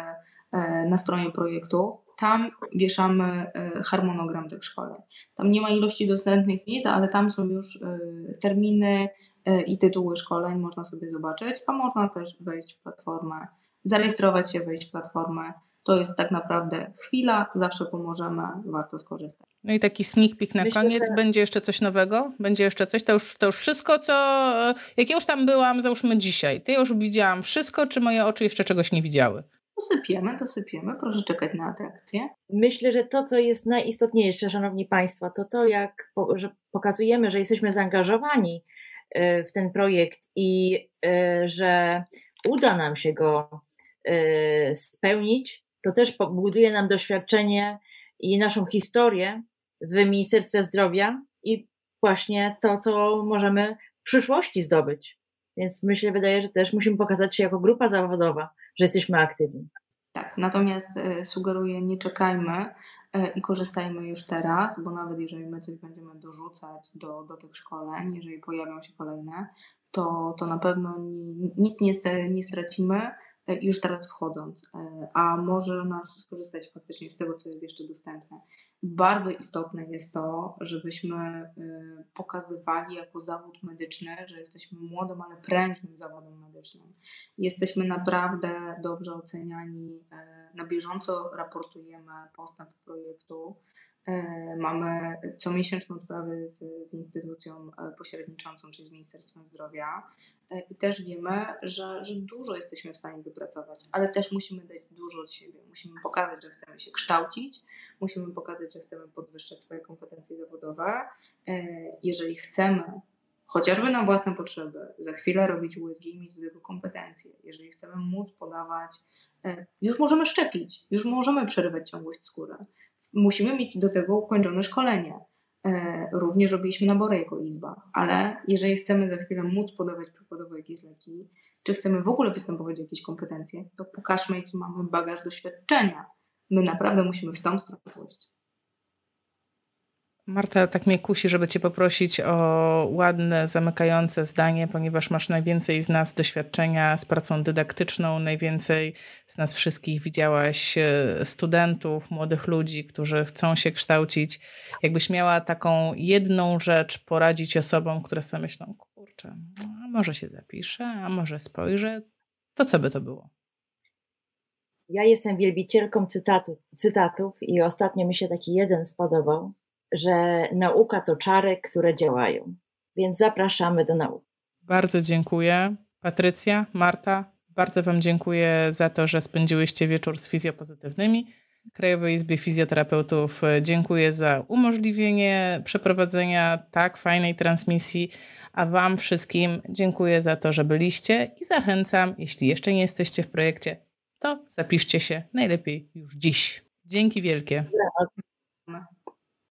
na stronie projektu tam wieszamy e, harmonogram tych szkoleń. Tam nie ma ilości dostępnych miejsc, ale tam są już e, terminy e, i tytuły szkoleń, można sobie zobaczyć, a można też wejść w platformę, zarejestrować się, wejść w platformę. To jest tak naprawdę chwila, zawsze pomożemy, warto skorzystać.
No i taki sneak peek na Myślę, koniec. Że... Będzie jeszcze coś nowego? Będzie jeszcze coś? To już, to już wszystko, co... Jak ja już tam byłam, załóżmy dzisiaj, ja już widziałam wszystko, czy moje oczy jeszcze czegoś nie widziały?
Dosypiemy, dosypiemy, proszę czekać na atrakcję.
Myślę, że to, co jest najistotniejsze, Szanowni Państwo, to to, jak że pokazujemy, że jesteśmy zaangażowani w ten projekt i że uda nam się go spełnić, to też buduje nam doświadczenie i naszą historię w Ministerstwie Zdrowia i właśnie to, co możemy w przyszłości zdobyć. Więc myślę, wydaje, że też musimy pokazać się jako grupa zawodowa, że jesteśmy aktywni.
Tak, natomiast e, sugeruję, nie czekajmy e, i korzystajmy już teraz, bo nawet jeżeli my coś będziemy dorzucać do, do tych szkoleń, jeżeli pojawią się kolejne, to, to na pewno nic nie, nie stracimy, już teraz wchodząc, e, a może nas skorzystać faktycznie z tego, co jest jeszcze dostępne. Bardzo istotne jest to, żebyśmy e, pokazywali jako zawód medyczny, że jesteśmy młodym, ale prężnym zawodem medycznym. Jesteśmy naprawdę dobrze oceniani, na bieżąco raportujemy postęp projektu E, mamy comiesięczną odprawę z, z instytucją e, pośredniczącą, czyli z Ministerstwem Zdrowia e, i też wiemy, że, że dużo jesteśmy w stanie wypracować, ale też musimy dać dużo od siebie. Musimy pokazać, że chcemy się kształcić, musimy pokazać, że chcemy podwyższać swoje kompetencje zawodowe. Jeżeli chcemy chociażby na własne potrzeby, za chwilę robić USG i mieć do tego kompetencje. Jeżeli chcemy móc podawać, już możemy szczepić, już możemy przerywać ciągłość skóry musimy mieć do tego ukończone szkolenie. E, również robiliśmy nabory jako izba, ale jeżeli chcemy za chwilę móc podawać przykładowo jakieś leki, czy chcemy w ogóle występować jakieś kompetencje, to pokażmy, jaki mamy bagaż doświadczenia. My naprawdę musimy w tą stronę pójść.
Marta, tak mnie kusi, żeby Cię poprosić o ładne, zamykające zdanie, ponieważ masz najwięcej z nas doświadczenia z pracą dydaktyczną, najwięcej z nas wszystkich widziałaś e, studentów, młodych ludzi, którzy chcą się kształcić. Jakbyś miała taką jedną rzecz poradzić osobom, które sobie myślą, kurczę, a może się zapiszę, a może spojrzę, to co by to było?
Ja jestem wielbicielką cytatu, cytatów i ostatnio mi się taki jeden spodobał że nauka to czary, które działają. Więc zapraszamy do nauki.
Bardzo dziękuję. Patrycja, Marta, bardzo Wam dziękuję za to, że spędziłyście wieczór z fizjopozytywnymi. Krajowej Izbie Fizjoterapeutów dziękuję za umożliwienie przeprowadzenia tak fajnej transmisji, a Wam wszystkim dziękuję za to, że byliście i zachęcam, jeśli jeszcze nie jesteście w projekcie, to zapiszcie się najlepiej już dziś. Dzięki wielkie. Dobranoc.